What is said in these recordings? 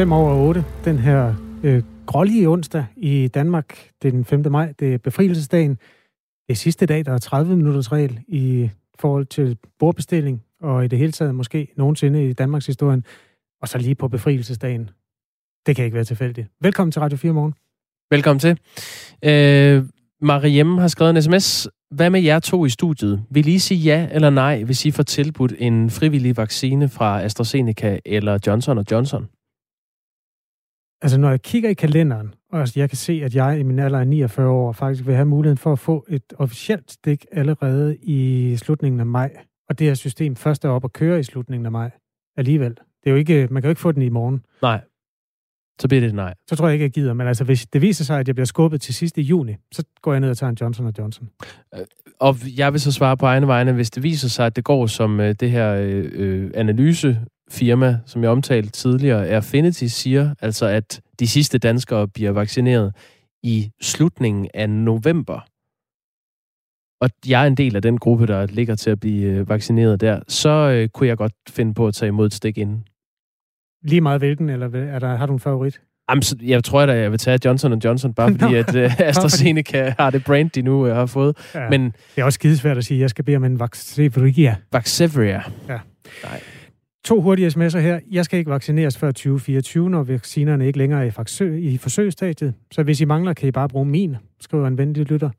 5 over 8, den her øh, grålige onsdag i Danmark. Det er den 5. maj, det er befrielsesdagen. Det er sidste dag, der er 30 minutters regel i forhold til bordbestilling, og i det hele taget måske nogensinde i Danmarks historien, og så lige på befrielsesdagen. Det kan ikke være tilfældigt. Velkommen til Radio 4 Morgen. Velkommen til. Øh, Mariem har skrevet en sms. Hvad med jer to i studiet? Vil I sige ja eller nej, hvis I får tilbudt en frivillig vaccine fra AstraZeneca eller Johnson Johnson? Altså, når jeg kigger i kalenderen, og jeg kan se, at jeg i min alder af 49 år faktisk vil have muligheden for at få et officielt stik allerede i slutningen af maj, og det her system først er op at køre i slutningen af maj alligevel. Det er jo ikke, man kan jo ikke få den i morgen. Nej. Så bliver det nej. Så tror jeg ikke, jeg gider. Men altså, hvis det viser sig, at jeg bliver skubbet til sidste juni, så går jeg ned og tager en Johnson Johnson. Øh, og jeg vil så svare på egne vegne, hvis det viser sig, at det går som øh, det her øh, øh analysefirma, som jeg omtalte tidligere, Affinity siger, altså at de sidste danskere bliver vaccineret i slutningen af november, og jeg er en del af den gruppe, der ligger til at blive vaccineret der, så øh, kunne jeg godt finde på at tage imod et stik inden. Lige meget hvilken, eller er der, har du en favorit? Jamen, så jeg tror at jeg vil tage Johnson Johnson, bare fordi at uh, AstraZeneca har det brand, de nu uh, har fået. Ja, Men, det er også skidesvært at sige, at jeg skal bede om en Vaxzevria. Vaxzevria? Ja. Nej. To hurtige sms'er her. Jeg skal ikke vaccineres før 2024, når vaccinerne ikke længere er i, forsøg, i forsøgsstadiet. Så hvis I mangler, kan I bare bruge min, skriver en venlig lytter.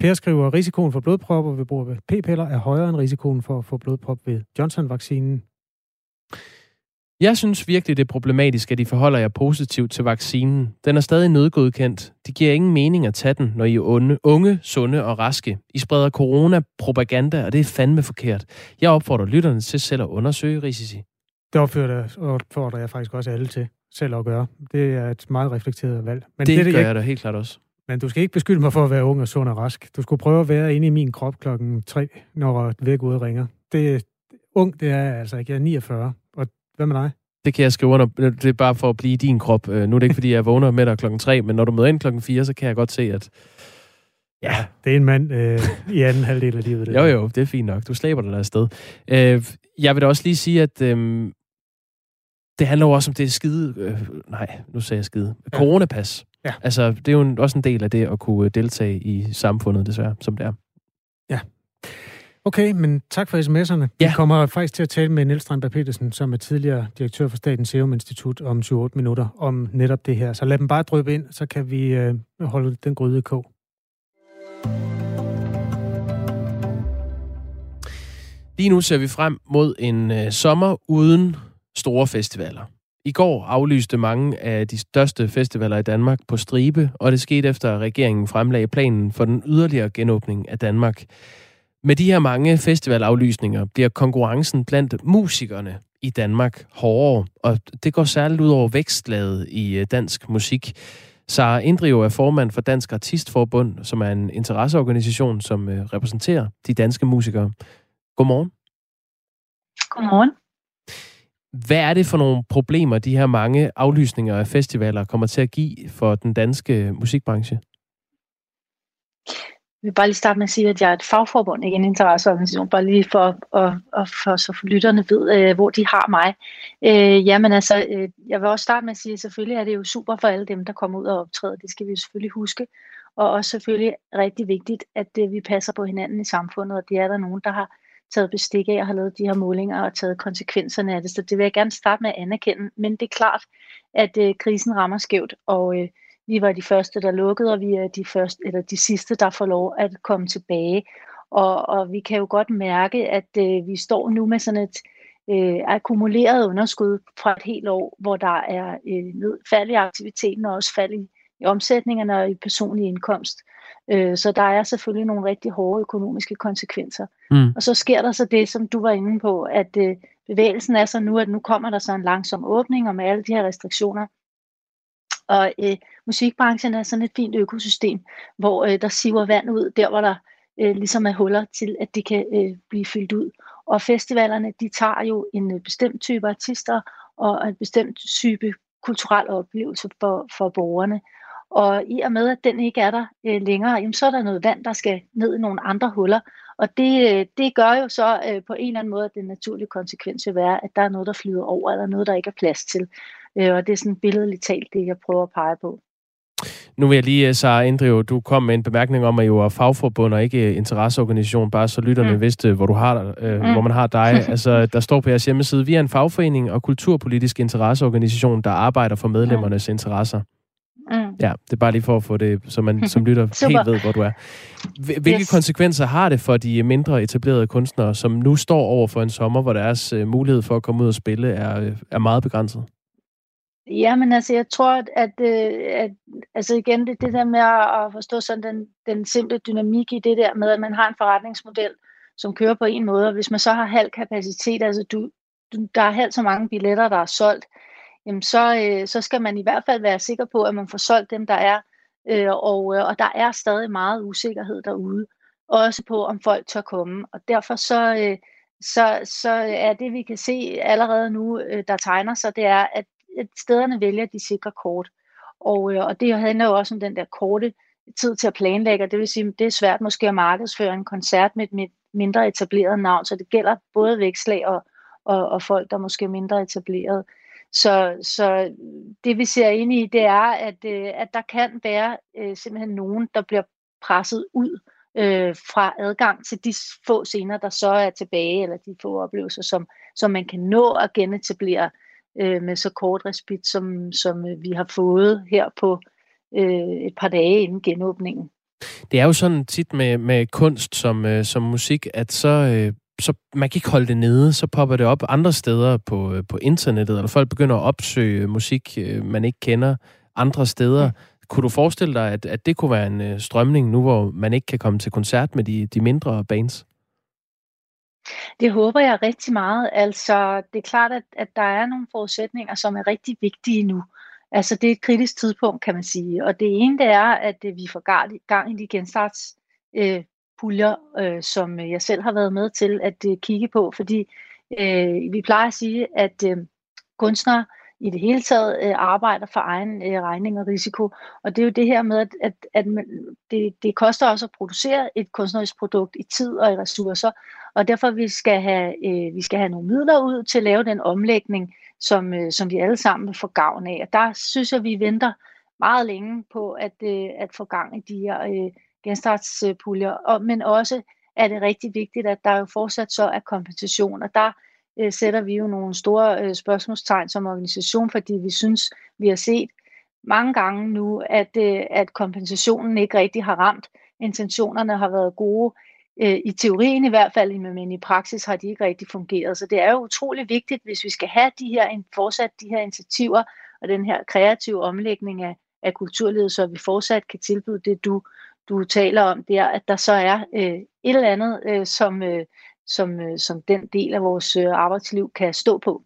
Per skriver, at risikoen for blodpropper ved brug af p-piller er højere end risikoen for at få blodprop ved Johnson-vaccinen. Jeg synes virkelig, det er problematisk, at I forholder jer positivt til vaccinen. Den er stadig nødgodkendt. Det giver ingen mening at tage den, når I er unge, unge, sunde og raske. I spreder corona-propaganda, og det er fandme forkert. Jeg opfordrer lytterne til selv at undersøge risici. Det opfordrer jeg faktisk også alle til selv at gøre. Det er et meget reflekteret valg. Men det, det gør jeg, jeg da helt klart også. Men du skal ikke beskylde mig for at være ung og sund og rask. Du skulle prøve at være inde i min krop klokken 3, når væk ude ringer. Det, ung, det er altså ikke. Jeg er 49, og hvad med dig? Det kan jeg skrive under. Det er bare for at blive i din krop. Øh, nu er det ikke, fordi jeg vågner med dig klokken 3, men når du møder ind klokken 4, så kan jeg godt se, at... Ja, det er en mand øh, i anden halvdel af livet. Det jo, jo, det er fint nok. Du slæber dig der afsted. Øh, jeg vil da også lige sige, at øh, det handler jo også om det skide... Øh, nej, nu sagde jeg skide. Ja. Coronapas. Ja. Altså, det er jo også en del af det at kunne deltage i samfundet, desværre, som det er. Ja, Okay, men tak for sms'erne. Ja. Vi kommer faktisk til at tale med Niels Strandberg Petersen, som er tidligere direktør for Statens Serum Institut, om 28 minutter om netop det her. Så lad dem bare drøbe ind, så kan vi øh, holde den gryde kog. Lige nu ser vi frem mod en øh, sommer uden store festivaler. I går aflyste mange af de største festivaler i Danmark på stribe, og det skete efter, at regeringen fremlagde planen for den yderligere genåbning af Danmark. Med de her mange festivalaflysninger bliver konkurrencen blandt musikerne i Danmark hårdere, og det går særligt ud over vækstlaget i øh, dansk musik. Sara Indrivo er formand for Dansk Artistforbund, som er en interesseorganisation, som øh, repræsenterer de danske musikere. Godmorgen. Godmorgen. Hvad er det for nogle problemer, de her mange aflysninger af festivaler kommer til at give for den danske musikbranche? Jeg vil bare lige starte med at sige, at jeg er et fagforbund, ikke en interesseorganisation, bare lige for, og, og for så for lytterne ved, øh, hvor de har mig. Øh, jamen altså, øh, jeg vil også starte med at sige, at selvfølgelig er det jo super for alle dem, der kommer ud og optræder. Det skal vi jo selvfølgelig huske. Og også selvfølgelig rigtig vigtigt, at øh, vi passer på hinanden i samfundet, og det er der nogen, der har taget bestik af og har lavet de her målinger og taget konsekvenserne af det. Så det vil jeg gerne starte med at anerkende. Men det er klart, at øh, krisen rammer skævt, og øh, vi var de første, der lukkede, og vi er de, første, eller de sidste, der får lov at komme tilbage. Og, og vi kan jo godt mærke, at øh, vi står nu med sådan et øh, akkumuleret underskud fra et helt år, hvor der er øh, fald i aktiviteten og også fald i, i omsætningerne og i personlig indkomst. Øh, så der er selvfølgelig nogle rigtig hårde økonomiske konsekvenser. Mm. Og så sker der så det, som du var inde på, at øh, bevægelsen er så nu, at nu kommer der så en langsom åbning, og med alle de her restriktioner, og øh, musikbranchen er sådan et fint økosystem, hvor øh, der siver vand ud, der hvor der øh, ligesom er huller til, at det kan øh, blive fyldt ud. Og festivalerne, de tager jo en øh, bestemt type artister og en bestemt type kulturel oplevelse for, for borgerne. Og i og med, at den ikke er der øh, længere, jamen, så er der noget vand, der skal ned i nogle andre huller. Og det, øh, det gør jo så øh, på en eller anden måde, at den naturlige konsekvens vil være, at der er noget, der flyder over, eller noget, der ikke er plads til. Øh, og det er sådan billedligt talt, det jeg prøver at pege på. Nu vil jeg lige, øh, Sara Indriv, du kom med en bemærkning om, at jo er fagforbund og ikke øh, interesseorganisation, bare så lytterne mm. vidste, hvor, du har, øh, mm. hvor man har dig. altså, der står på jeres hjemmeside, vi er en fagforening og kulturpolitisk interesseorganisation, der arbejder for medlemmernes mm. interesser. Mm. Ja, det er bare lige for at få det, så man som lytter helt ved, hvor du er. Hvilke yes. konsekvenser har det for de mindre etablerede kunstnere, som nu står over for en sommer, hvor deres mulighed for at komme ud og spille er, er meget begrænset? Ja, men altså, jeg tror, at, at, øh, at altså igen, det, det der med at forstå sådan den, den simple dynamik i det der med, at man har en forretningsmodel, som kører på en måde, og hvis man så har halv kapacitet, altså du, du, der er halvt så mange billetter, der er solgt, jamen så, øh, så skal man i hvert fald være sikker på, at man får solgt dem, der er, øh, og, øh, og der er stadig meget usikkerhed derude, også på, om folk tør komme, og derfor så, øh, så, så er det, vi kan se allerede nu, øh, der tegner sig, det er, at at stederne vælger de sikre kort. Og, øh, og det handler jo også om den der korte tid til at planlægge, det vil sige, det er svært måske at markedsføre en koncert med et mindre etableret navn, så det gælder både vækslag og, og, og folk, der måske er mindre etableret. Så, så det vi ser ind i, det er, at, øh, at der kan være øh, simpelthen nogen, der bliver presset ud øh, fra adgang til de få scener, der så er tilbage, eller de få oplevelser, som, som man kan nå at genetablere øh, med så kort respit, som, som øh, vi har fået her på øh, et par dage inden genåbningen. Det er jo sådan tit med, med kunst som, øh, som musik, at så, øh, så man kan ikke holde det nede, så popper det op andre steder på, øh, på internettet, eller folk begynder at opsøge musik, øh, man ikke kender andre steder. Ja. Kunne du forestille dig, at, at det kunne være en øh, strømning nu, hvor man ikke kan komme til koncert med de, de mindre bands? Det håber jeg rigtig meget. Altså, det er klart, at, at der er nogle forudsætninger, som er rigtig vigtige nu. Altså, det er et kritisk tidspunkt, kan man sige. Og det ene, det er, at øh, vi får gang i de genstarts øh, puljer, øh, som øh, jeg selv har været med til at øh, kigge på, fordi øh, vi plejer at sige, at øh, kunstnere i det hele taget øh, arbejder for egen øh, regning og risiko. Og det er jo det her med, at, at, at man, det, det koster også at producere et kunstnerisk produkt i tid og i ressourcer, og derfor vi skal have øh, vi skal have nogle midler ud til at lave den omlægning, som, øh, som vi alle sammen vil få gavn af. Og der synes jeg, vi venter meget længe på at, øh, at få gang i de her øh, genstartspuljer. Og, men også er det rigtig vigtigt, at der jo fortsat så er kompensation, og der øh, sætter vi jo nogle store øh, spørgsmålstegn som organisation, fordi vi synes, vi har set mange gange nu, at, øh, at kompensationen ikke rigtig har ramt. Intentionerne har været gode, øh, i teorien i hvert fald, men i praksis har de ikke rigtig fungeret. Så det er jo utrolig vigtigt, hvis vi skal have de her, fortsat de her initiativer og den her kreative omlægning af, af kulturlivet, så vi fortsat kan tilbyde det, du, du taler om der, at der så er øh, et eller andet, øh, som, øh, som, øh, som den del af vores øh, arbejdsliv kan stå på.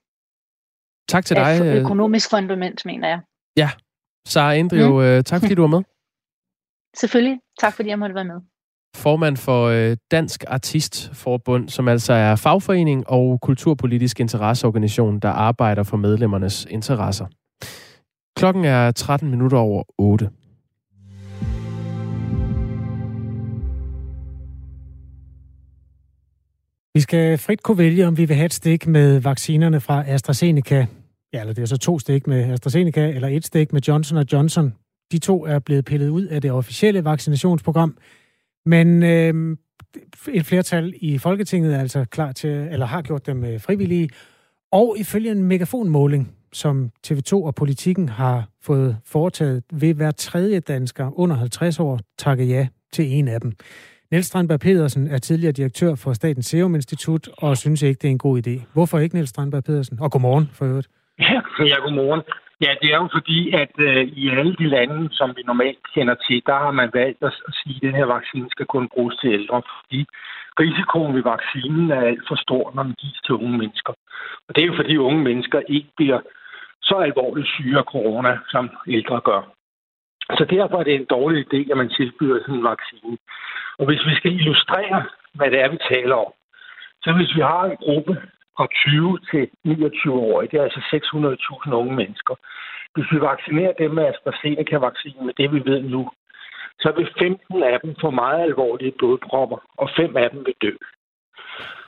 Tak til dig. Af øh, økonomisk fundament, mener jeg. Ja. Sara Indriv, mm. øh, tak fordi du var med. Selvfølgelig. Tak fordi jeg måtte være med. Formand for øh, Dansk Artistforbund, som altså er fagforening og kulturpolitisk interesseorganisation, der arbejder for medlemmernes interesser. Klokken er 13 minutter over 8. Vi skal frit kunne vælge, om vi vil have et stik med vaccinerne fra AstraZeneca. Ja, eller det er så to stik med AstraZeneca, eller et stik med Johnson Johnson. De to er blevet pillet ud af det officielle vaccinationsprogram. Men øh, et flertal i Folketinget er altså klar til, eller har gjort dem øh, frivillige. Og ifølge en megafonmåling, som TV2 og Politikken har fået foretaget, vil hver tredje dansker under 50 år takke ja til en af dem. Niels Strandberg Pedersen er tidligere direktør for Statens Serum Institut og synes ikke, det er en god idé. Hvorfor ikke, Niels Strandberg Pedersen? Og godmorgen for øvrigt. Ja, ja godmorgen. Ja, det er jo fordi, at øh, i alle de lande, som vi normalt kender til, der har man valgt at, at sige, at den her vaccine skal kun bruges til ældre, fordi risikoen ved vaccinen er alt for stor, når den gives til unge mennesker. Og det er jo fordi unge mennesker ikke bliver så alvorligt syge af corona, som ældre gør. Så derfor er det en dårlig idé, at man tilbyder sådan en vaccine. Og hvis vi skal illustrere, hvad det er, vi taler om, så hvis vi har en gruppe fra 20 til 29 år, det er altså 600.000 unge mennesker. Hvis vi vaccinerer dem med AstraZeneca-vaccinen med det, vi ved nu, så vil 15 af dem få meget alvorlige blodpropper, og 5 af dem vil dø.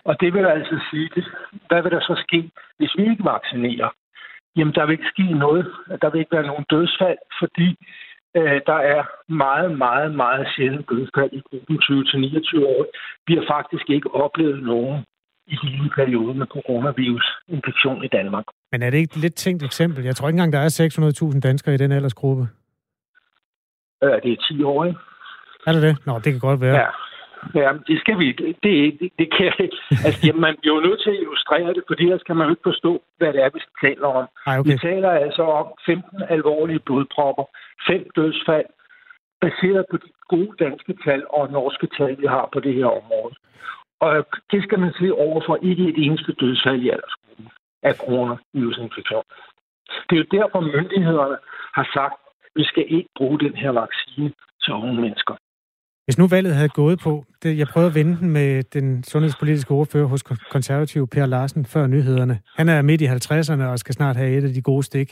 Og det vil altså sige, hvad vil der så ske, hvis vi ikke vaccinerer? Jamen, der vil ikke ske noget. Der vil ikke være nogen dødsfald, fordi øh, der er meget, meget, meget sjældent dødsfald i gruppen 20-29 år. Vi har faktisk ikke oplevet nogen i hele perioden med coronavirus-infektion i Danmark. Men er det ikke et lidt tænkt eksempel? Jeg tror ikke engang, der er 600.000 danskere i den aldersgruppe. Ja, det er 10 år, ikke? Er det det? Nå, det kan godt være. Ja. Ja, det skal vi Det, det, det kan Altså, jamen, man bliver jo nødt til at illustrere det, for ellers kan man jo ikke forstå, hvad det er, vi taler om. Ej, okay. Vi taler altså om 15 alvorlige blodpropper, fem dødsfald, baseret på de gode danske tal og norske tal, vi har på det her område. Og det skal man se over for ikke et eneste dødsfald i aldersgruppen af coronavirusinfektion. Det er jo derfor, myndighederne har sagt, at vi skal ikke bruge den her vaccine til unge mennesker. Hvis nu valget havde gået på, det, jeg prøvede at vende den med den sundhedspolitiske ordfører hos konservativ Per Larsen før nyhederne. Han er midt i 50'erne og skal snart have et af de gode stik.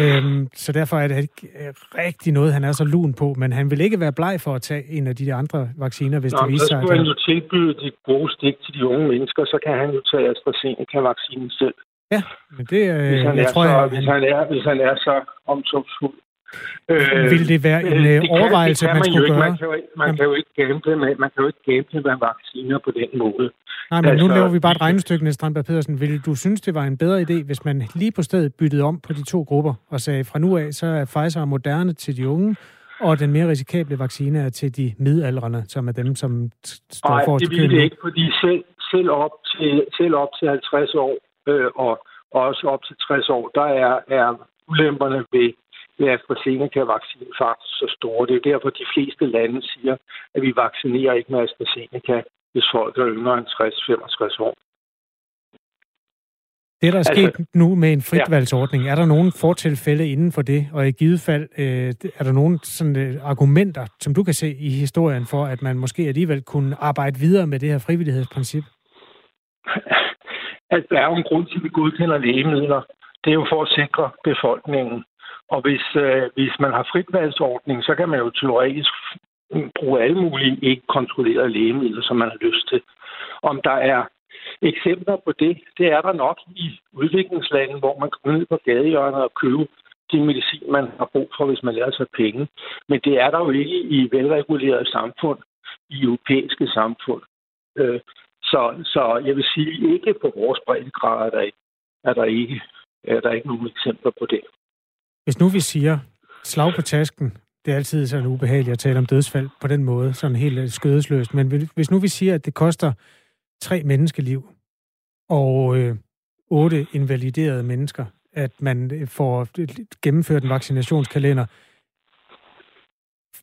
Øhm, så derfor er det ikke rigtig noget, han er så lun på, men han vil ikke være bleg for at tage en af de andre vacciner, hvis Nå, det viser sig. Så skulle han jo tilbyde de gode stik til de unge mennesker, så kan han jo tage AstraZeneca-vaccinen selv. Ja, men det hvis han jeg er tror, så, jeg, hvis han er, hvis han er så omsorgsfuld. Øh, vil det være en øh, overvejelse, kan, man, man skulle gøre? Man kan jo ikke, man kan jo ikke gamble med, man kan jo ikke gamble med vacciner på den måde. Nej, men altså, nu laver vi bare et regnestykke, Niels Strandberg Pedersen. Vil du synes, det var en bedre idé, hvis man lige på stedet byttede om på de to grupper og sagde, fra nu af, så er Pfizer moderne til de unge, og den mere risikable vaccine er til de midaldrende, som er dem, som står Nej, for det vil det ikke, fordi selv, selv, op til, selv op til 50 år øh, og også op til 60 år, der er, er ulemperne ved med AstraZeneca-vaccinen faktisk så store. Det er derfor, de fleste lande siger, at vi vaccinerer ikke med AstraZeneca, hvis folk er yngre end 60-65 år. Det, der er sket altså, nu med en fritvalgsordning, ja. er der nogen fortilfælde inden for det? Og i givet fald, øh, er der nogen sådan, øh, argumenter, som du kan se i historien for, at man måske alligevel kunne arbejde videre med det her frivillighedsprincip? At der er jo en grund til, at vi godkender lægemidler. Det er jo for at sikre befolkningen og hvis, øh, hvis man har fritvalgsordning, så kan man jo teoretisk bruge alle mulige ikke kontrollerede lægemidler, som man har lyst til. Om der er eksempler på det, det er der nok i udviklingslande, hvor man kan ned på gadehjørnet og købe de medicin, man har brug for, hvis man lærer sig penge. Men det er der jo ikke i velregulerede samfund, i europæiske samfund. Øh, så, så jeg vil sige, ikke på vores breddegrad er der, er der ikke er der ikke nogen eksempler på det. Hvis nu vi siger slag på tasken, det er altid sådan ubehageligt at tale om dødsfald på den måde, sådan helt øh, skødesløst, men hvis nu vi siger, at det koster tre menneskeliv og øh, otte invaliderede mennesker, at man øh, får øh, gennemført en vaccinationskalender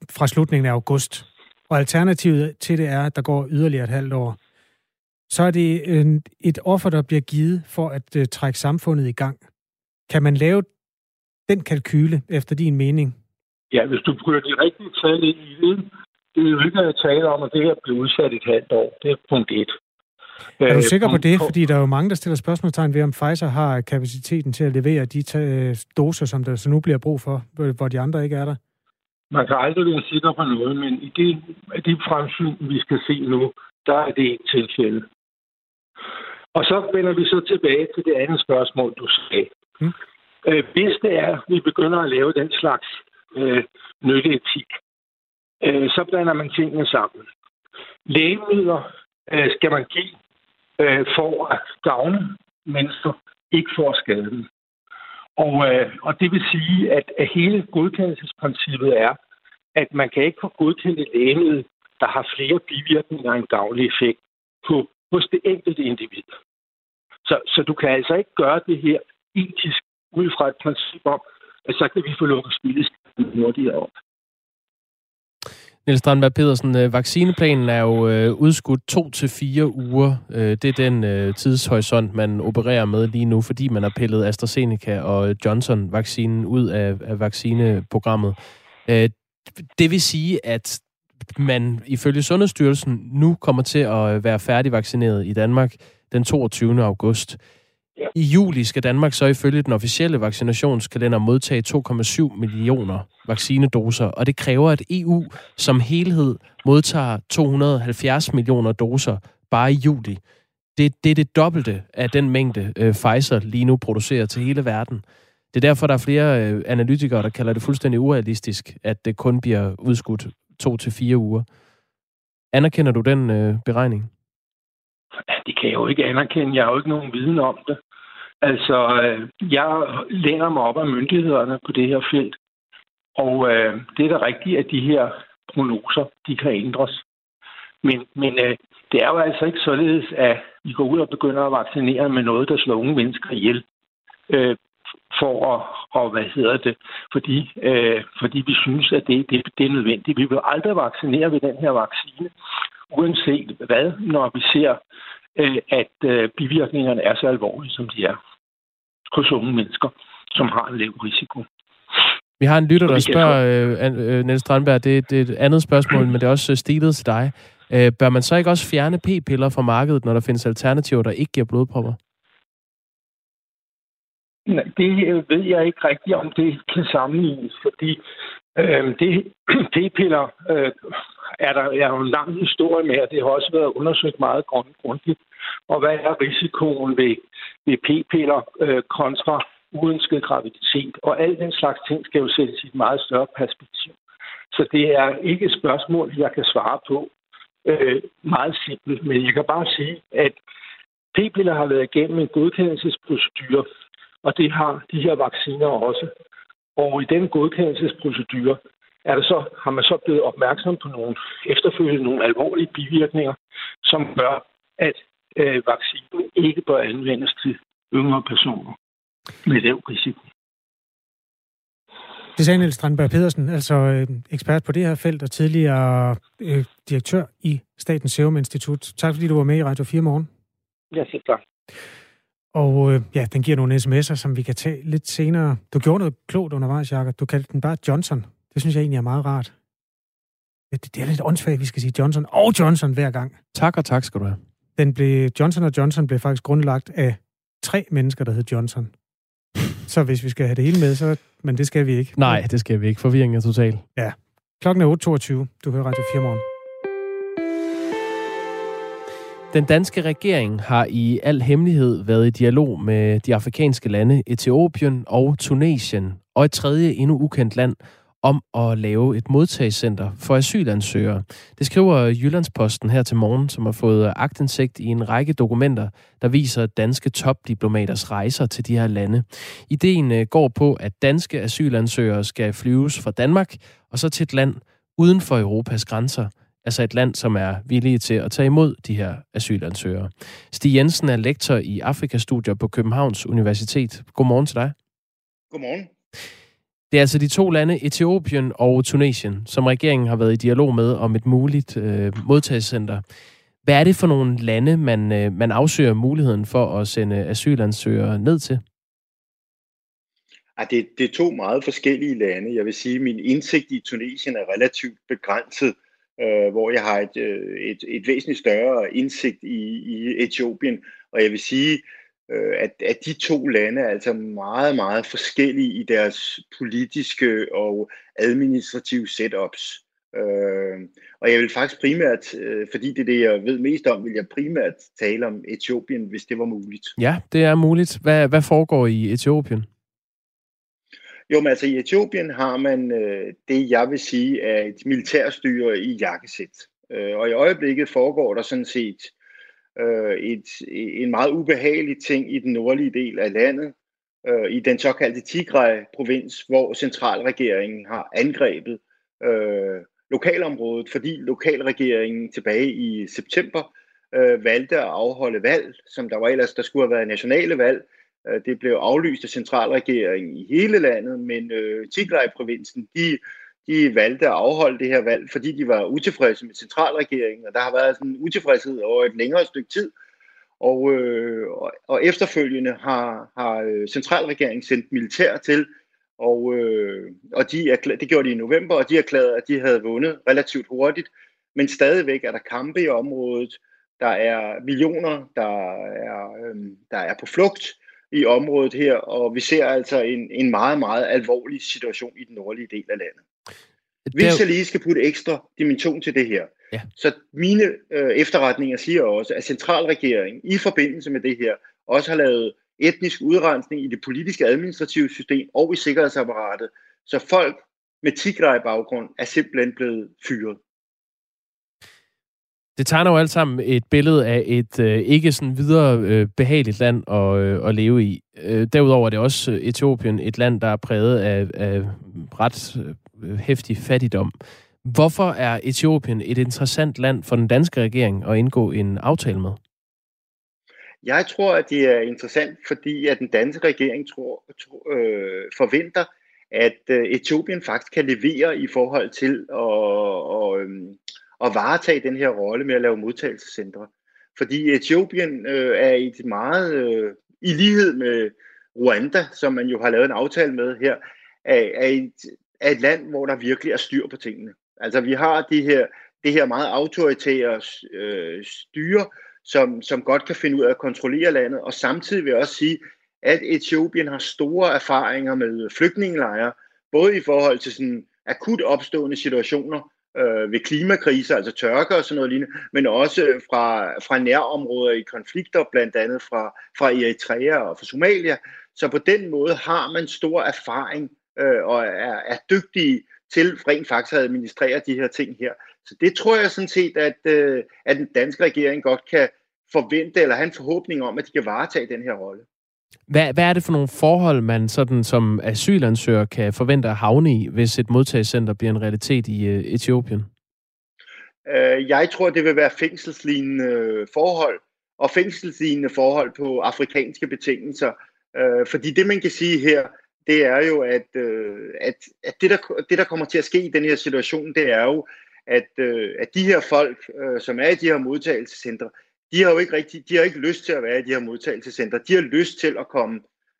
fra slutningen af august, og alternativet til det er, at der går yderligere et halvt år, så er det en, et offer, der bliver givet for at trække samfundet i gang. Kan man lave den kalkyle, efter din mening? Ja, hvis du bruger de rigtige tal ind i det, det er jo ikke at tale om, at det her bliver udsat et halvt år. Det er punkt et. Er du øh, sikker på det? Fordi der er jo mange, der stiller spørgsmålstegn ved, om Pfizer har kapaciteten til at levere de doser, som der så nu bliver brug for, hvor de andre ikke er der? Man kan aldrig være sikker på noget, men i det, det fremsyn, vi skal se nu, der er det et tilfælde. Og så vender vi så tilbage til det andet spørgsmål, du sagde. Hmm. Øh, hvis det er, at vi begynder at lave den slags øh, nytteetik, øh, så blander man tingene sammen. Lægemidler øh, skal man give øh, for at gavne mennesker, ikke for at skade dem. Og, øh, og det vil sige, at, at hele godkendelsesprincippet er, at man kan ikke få godkendt et lægemiddel, der har flere bivirkninger end gavnlig effekt på, hos det enkelte individ. Så, så du kan altså ikke gøre det her etisk ud fra et princip om, at så kan vi få lukket spilleskatten hurtigere op. Niels Strandberg Pedersen, øh, vaccineplanen er jo øh, udskudt to til fire uger. Øh, det er den øh, tidshorisont, man opererer med lige nu, fordi man har pillet AstraZeneca og øh, Johnson-vaccinen ud af, af vaccineprogrammet. det vil sige, at man ifølge Sundhedsstyrelsen nu kommer til at være færdigvaccineret i Danmark den 22. august. I juli skal Danmark så ifølge den officielle vaccinationskalender modtage 2,7 millioner vaccinedoser, og det kræver, at EU som helhed modtager 270 millioner doser bare i juli. Det, det er det dobbelte af den mængde, øh, Pfizer lige nu producerer til hele verden. Det er derfor, der er flere øh, analytikere, der kalder det fuldstændig urealistisk, at det kun bliver udskudt to til fire uger. Anerkender du den øh, beregning? Det kan jeg jo ikke anerkende. Jeg har jo ikke nogen viden om det. Altså, øh, jeg læner mig op af myndighederne på det her felt. Og øh, det er da rigtigt, at de her prognoser, de kan ændres. Men, men øh, det er jo altså ikke således, at vi går ud og begynder at vaccinere med noget, der slår unge mennesker ihjel. Øh, for at, og hvad hedder det, fordi, øh, fordi vi synes, at det, det, det er nødvendigt. Vi vil aldrig vaccinere ved den her vaccine, uanset hvad, når vi ser, øh, at øh, bivirkningerne er så alvorlige, som de er hos unge mennesker, som har en lav risiko. Vi har en lytter, der spørger, øh, øh, Niels Strandberg, det, det er et andet spørgsmål, men det er også øh, stilet til dig. Øh, bør man så ikke også fjerne p-piller fra markedet, når der findes alternativer, der ikke giver blodpropper? Det ved jeg ikke rigtigt, om det kan sammenlignes, fordi øh, det p-piller øh, er der er jo en lang historie med, og det har også været undersøgt meget grundigt. Og hvad er risikoen ved, ved p-piller øh, kontra uønsket graviditet? Og al den slags ting skal jo sættes i et meget større perspektiv. Så det er ikke et spørgsmål, jeg kan svare på øh, meget simpelt. Men jeg kan bare sige, at p-piller har været igennem en godkendelsesprocedure og det har de her vacciner også. Og i den godkendelsesprocedure er det så, har man så blevet opmærksom på nogle efterfølgende nogle alvorlige bivirkninger, som gør, at øh, vaccinen ikke bør anvendes til yngre personer med lav risiko. Det sagde Niels Strandberg Pedersen, altså øh, ekspert på det her felt og tidligere øh, direktør i Statens Serum Institut. Tak fordi du var med i Radio 4 morgen. Ja, selv tak. Og øh, ja, den giver nogle sms'er, som vi kan tage lidt senere. Du gjorde noget klogt undervejs, Jacob. Du kaldte den bare Johnson. Det synes jeg egentlig er meget rart. Det, det er lidt åndssvagt, vi skal sige Johnson og Johnson hver gang. Tak og tak skal du have. Den blev, Johnson og Johnson blev faktisk grundlagt af tre mennesker, der hed Johnson. Så hvis vi skal have det hele med, så... Men det skal vi ikke. Nej, det skal vi ikke. Forvirringen er total. Ja. Klokken er 8.22. Du hører Radio 4 morgen. Den danske regering har i al hemmelighed været i dialog med de afrikanske lande Etiopien og Tunesien og et tredje endnu ukendt land om at lave et modtagscenter for asylansøgere. Det skriver Jyllandsposten her til morgen, som har fået agtindsigt i en række dokumenter, der viser danske topdiplomaters rejser til de her lande. Ideen øh, går på, at danske asylansøgere skal flyves fra Danmark og så til et land uden for Europas grænser – altså et land, som er villige til at tage imod de her asylansøgere. Stig Jensen er lektor i Afrikastudier på Københavns Universitet. Godmorgen til dig. Godmorgen. Det er altså de to lande, Etiopien og Tunesien, som regeringen har været i dialog med om et muligt øh, modtagscenter. Hvad er det for nogle lande, man, øh, man afsøger muligheden for at sende asylansøgere ned til? Ja, det, det er to meget forskellige lande. Jeg vil sige, at min indsigt i Tunesien er relativt begrænset øh, hvor jeg har et, øh, et, et væsentligt større indsigt i, i Etiopien. Og jeg vil sige, øh, at, at de to lande er altså meget, meget forskellige i deres politiske og administrative setups. Øh, og jeg vil faktisk primært, øh, fordi det er det, jeg ved mest om, vil jeg primært tale om Etiopien, hvis det var muligt. Ja, det er muligt. Hvad, hvad foregår i Etiopien? Jo, men altså i Etiopien har man øh, det, jeg vil sige, er et militærstyre i jakkesæt. Øh, og i øjeblikket foregår der sådan set øh, øh, et, en meget ubehagelig ting i den nordlige del af landet, øh, i den såkaldte Tigray-provins, hvor centralregeringen har angrebet øh, lokalområdet, fordi lokalregeringen tilbage i september øh, valgte at afholde valg, som der var ellers, der skulle have været nationale valg, Øh, det blev aflyst af centralregeringen i hele landet, men øh, Tigray-provinsen, de, de valgte at afholde det her valg, fordi de var utilfredse med centralregeringen, og der har været sådan en utilfredshed over et længere stykke tid. Og, øh, og, og efterfølgende har, har øh, centralregeringen sendt militær til, og, øh, og de erklær, det gjorde de i november, og de erklærede, at de havde vundet relativt hurtigt. Men stadigvæk er der kampe i området. Der er millioner, der er, øh, der er på flugt i området her, og vi ser altså en, en meget, meget alvorlig situation i den nordlige del af landet. Hvis jeg lige skal putte ekstra dimension til det her, ja. så mine øh, efterretninger siger også, at centralregeringen i forbindelse med det her også har lavet etnisk udrensning i det politiske administrative system og i sikkerhedsapparatet, så folk med tigray baggrund er simpelthen blevet fyret. Det tegner jo alt sammen et billede af et øh, ikke sådan videre øh, behageligt land at, øh, at leve i. Øh, derudover er det også øh, Etiopien et land, der er præget af, af ret øh, Øh, hæftig fattigdom. Hvorfor er Etiopien et interessant land for den danske regering at indgå en aftale med? Jeg tror, at det er interessant, fordi at den danske regering tror, tror, øh, forventer, at øh, Etiopien faktisk kan levere i forhold til at, og, øh, at varetage den her rolle med at lave modtagelsescentre. Fordi Etiopien øh, er et meget, øh, i lighed med Rwanda, som man jo har lavet en aftale med her, er, er, et, er et land, hvor der virkelig er styr på tingene. Altså vi har de her, det her meget autoritære øh, styre, som, som godt kan finde ud af at kontrollere landet, og samtidig vil jeg også sige, at Etiopien har store erfaringer med flygtningelejre, både i forhold til sådan akut opstående situationer øh, ved klimakriser, altså tørker og sådan noget lignende, men også fra, fra nærområder i konflikter, blandt andet fra, fra Eritrea og fra Somalia. Så på den måde har man stor erfaring øh, og er, er dygtige til rent faktisk at administrere de her ting her. Så det tror jeg sådan set, at, øh, at den danske regering godt kan forvente, eller have en forhåbning om, at de kan varetage den her rolle. Hvad, hvad er det for nogle forhold, man sådan som asylansøger kan forvente at havne i, hvis et modtagscenter bliver en realitet i uh, Etiopien? Uh, jeg tror, det vil være fængselslignende forhold, og fængselslignende forhold på afrikanske betingelser. Uh, fordi det, man kan sige her, det er jo, at, øh, at, at det, der, det, der kommer til at ske i den her situation, det er jo, at, øh, at de her folk, øh, som er i de her modtagelsescentre, de har jo ikke rigtig, de har ikke lyst til at være i de her modtagelsescentre. De har lyst til at komme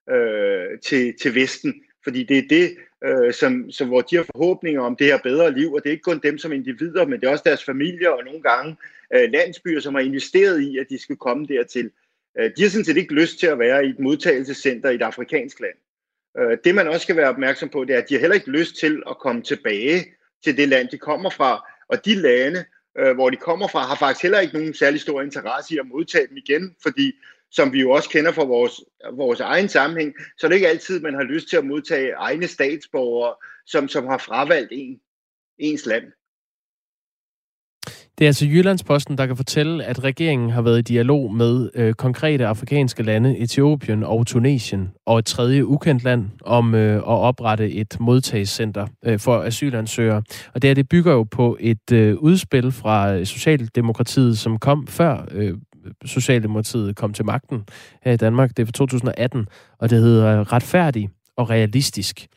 øh, til, til Vesten, fordi det er det, øh, som, som, hvor de har forhåbninger om det her bedre liv, og det er ikke kun dem som individer, men det er også deres familier og nogle gange øh, landsbyer, som har investeret i, at de skal komme dertil. Øh, de har sådan set ikke lyst til at være i et modtagelsescenter i et afrikansk land. Øh, det man også skal være opmærksom på, det er, at de har heller ikke lyst til at komme tilbage til det land, de kommer fra, og de lande, øh, hvor de kommer fra, har faktisk heller ikke nogen særlig stor interesse i at modtage dem igen, fordi som vi jo også kender fra vores, vores egen sammenhæng, så er det ikke altid, man har lyst til at modtage egne statsborgere, som, som har fravalgt en, ens land. Det er altså Jyllandsposten, der kan fortælle, at regeringen har været i dialog med øh, konkrete afrikanske lande, Etiopien og Tunesien, og et tredje ukendt land, om øh, at oprette et modtagscenter øh, for asylansøgere. Og det, her, det bygger jo på et øh, udspil fra øh, Socialdemokratiet, som kom før øh, Socialdemokratiet kom til magten her i Danmark. Det er fra 2018, og det hedder Retfærdig og Realistisk.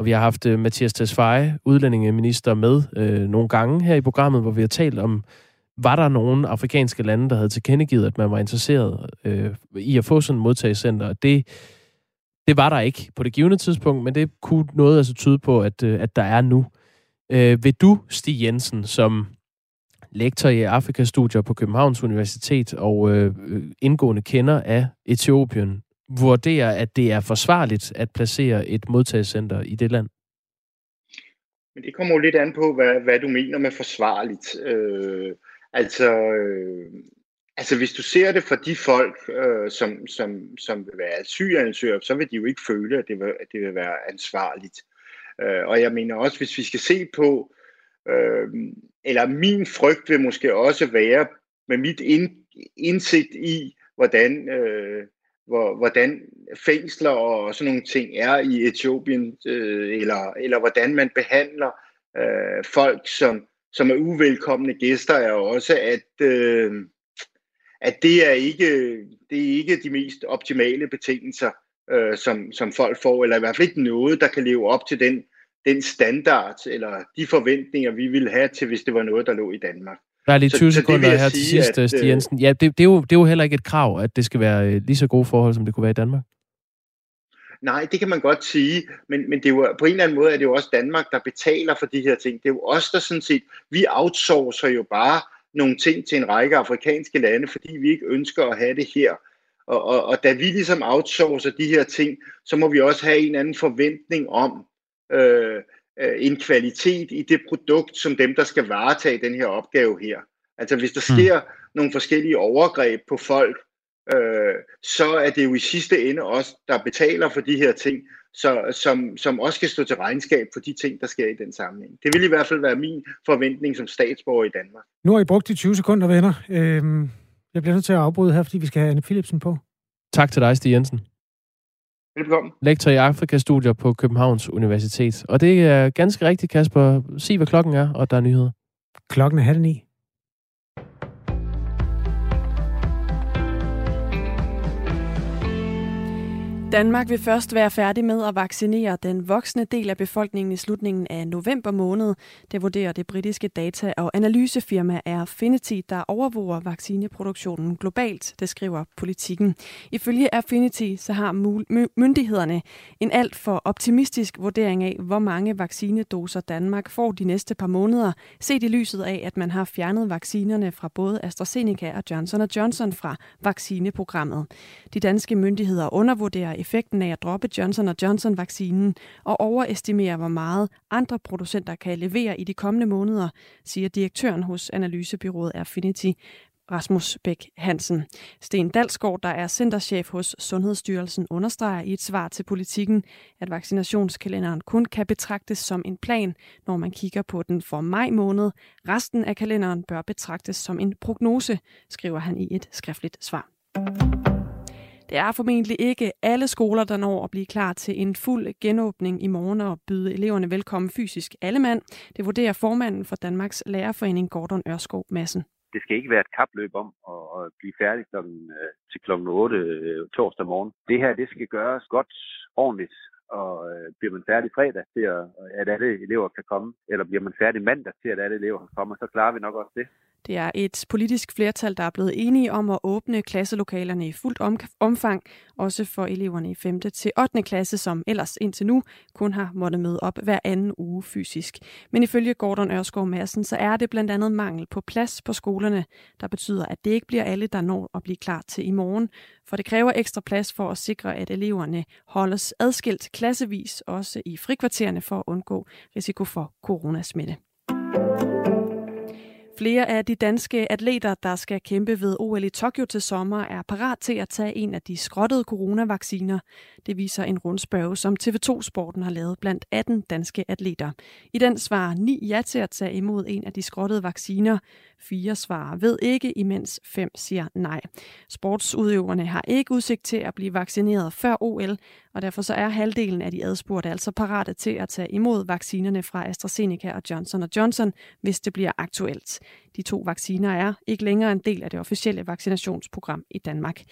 Og vi har haft uh, Mathias Tesfaye, udlændingeminister, med uh, nogle gange her i programmet, hvor vi har talt om, var der nogle afrikanske lande, der havde tilkendegivet, at man var interesseret uh, i at få sådan et modtagscenter. Det, det var der ikke på det givende tidspunkt, men det kunne noget altså tyde på, at, uh, at der er nu. Uh, vil du, Stig Jensen, som lektor i Afrikastudier på Københavns Universitet og øh, indgående kender af Etiopien, vurderer, at det er forsvarligt at placere et modtagscenter i det land? Men det kommer jo lidt an på, hvad, hvad du mener med forsvarligt. Øh, altså, øh, altså, hvis du ser det for de folk, øh, som, som, som vil være asylansøgere, så vil de jo ikke føle, at det vil, at det vil være ansvarligt. Øh, og jeg mener også, hvis vi skal se på, øh, eller min frygt vil måske også være, med mit ind, indsigt i, hvordan øh, hvor, hvordan fængsler og sådan nogle ting er i Etiopien, øh, eller, eller hvordan man behandler øh, folk, som, som er uvelkomne gæster, er også, at, øh, at det, er ikke, det er ikke de mest optimale betingelser, øh, som, som folk får, eller i hvert fald ikke noget, der kan leve op til den, den standard, eller de forventninger, vi ville have til, hvis det var noget, der lå i Danmark. Der er lige 20 så, sekunder så her til sidst, at, Stig øh, Jensen. Ja, det, det, er jo, det er jo heller ikke et krav, at det skal være øh, lige så gode forhold, som det kunne være i Danmark. Nej, det kan man godt sige, men, men det er jo, på en eller anden måde er det jo også Danmark, der betaler for de her ting. Det er jo os, der sådan set, vi outsourcer jo bare nogle ting til en række afrikanske lande, fordi vi ikke ønsker at have det her. Og, og, og da vi ligesom outsourcer de her ting, så må vi også have en anden forventning om, øh, øh, en kvalitet i det produkt, som dem, der skal varetage den her opgave her. Altså hvis der mm. sker mm. nogle forskellige overgreb på folk, øh, så er det jo i sidste ende os, der betaler for de her ting, så, som, som også skal stå til regnskab for de ting, der sker i den sammenhæng. Det vil i hvert fald være min forventning som statsborger i Danmark. Nu har I brugt de 20 sekunder, venner. Øhm, jeg bliver nødt til at afbryde her, fordi vi skal have Anne Philipsen på. Tak til dig, Stig Jensen. Velkommen. Lektor i Afrikastudier på Københavns Universitet. Og det er ganske rigtigt, Kasper. Sig, hvad klokken er, og der er nyheder. Klokken er halv ni. Danmark vil først være færdig med at vaccinere den voksne del af befolkningen i slutningen af november måned. Det vurderer det britiske data- og analysefirma Affinity, der overvåger vaccineproduktionen globalt, det skriver politikken. Ifølge Affinity så har myndighederne en alt for optimistisk vurdering af, hvor mange vaccinedoser Danmark får de næste par måneder, set i lyset af, at man har fjernet vaccinerne fra både AstraZeneca og Johnson Johnson fra vaccineprogrammet. De danske myndigheder undervurderer effekten af at droppe Johnson Johnson-vaccinen og overestimere, hvor meget andre producenter kan levere i de kommende måneder, siger direktøren hos analysebyrået Affinity, Rasmus Bæk Hansen. Sten Dalsgaard, der er centerchef hos Sundhedsstyrelsen, understreger i et svar til politikken, at vaccinationskalenderen kun kan betragtes som en plan, når man kigger på den for maj måned. Resten af kalenderen bør betragtes som en prognose, skriver han i et skriftligt svar. Det er formentlig ikke alle skoler, der når at blive klar til en fuld genåbning i morgen og byde eleverne velkommen fysisk alle mand. Det vurderer formanden for Danmarks Lærerforening, Gordon Ørskov Madsen. Det skal ikke være et kapløb om at blive færdig klokken, øh, til klokken 8 øh, torsdag morgen. Det her det skal gøres godt, ordentligt, og øh, bliver man færdig fredag til, at, at alle elever kan komme, eller bliver man færdig mandag til, at alle elever kan komme, så klarer vi nok også det. Det er et politisk flertal, der er blevet enige om at åbne klasselokalerne i fuldt omfang, også for eleverne i 5. til 8. klasse, som ellers indtil nu kun har måttet møde op hver anden uge fysisk. Men ifølge Gordon Ørskov Madsen, så er det blandt andet mangel på plads på skolerne, der betyder, at det ikke bliver alle, der når at blive klar til i morgen. For det kræver ekstra plads for at sikre, at eleverne holdes adskilt klassevis, også i frikvartererne for at undgå risiko for coronasmitte. Flere af de danske atleter, der skal kæmpe ved OL i Tokyo til sommer, er parat til at tage en af de skrottede coronavacciner. Det viser en rundspørge, som TV2 Sporten har lavet blandt 18 danske atleter. I den svarer 9 ja til at tage imod en af de skrottede vacciner. Fire svarer ved ikke, imens fem siger nej. Sportsudøverne har ikke udsigt til at blive vaccineret før OL, og derfor så er halvdelen af de adspurgte altså parate til at tage imod vaccinerne fra AstraZeneca og Johnson Johnson, hvis det bliver aktuelt. De to vacciner er ikke længere en del af det officielle vaccinationsprogram i Danmark.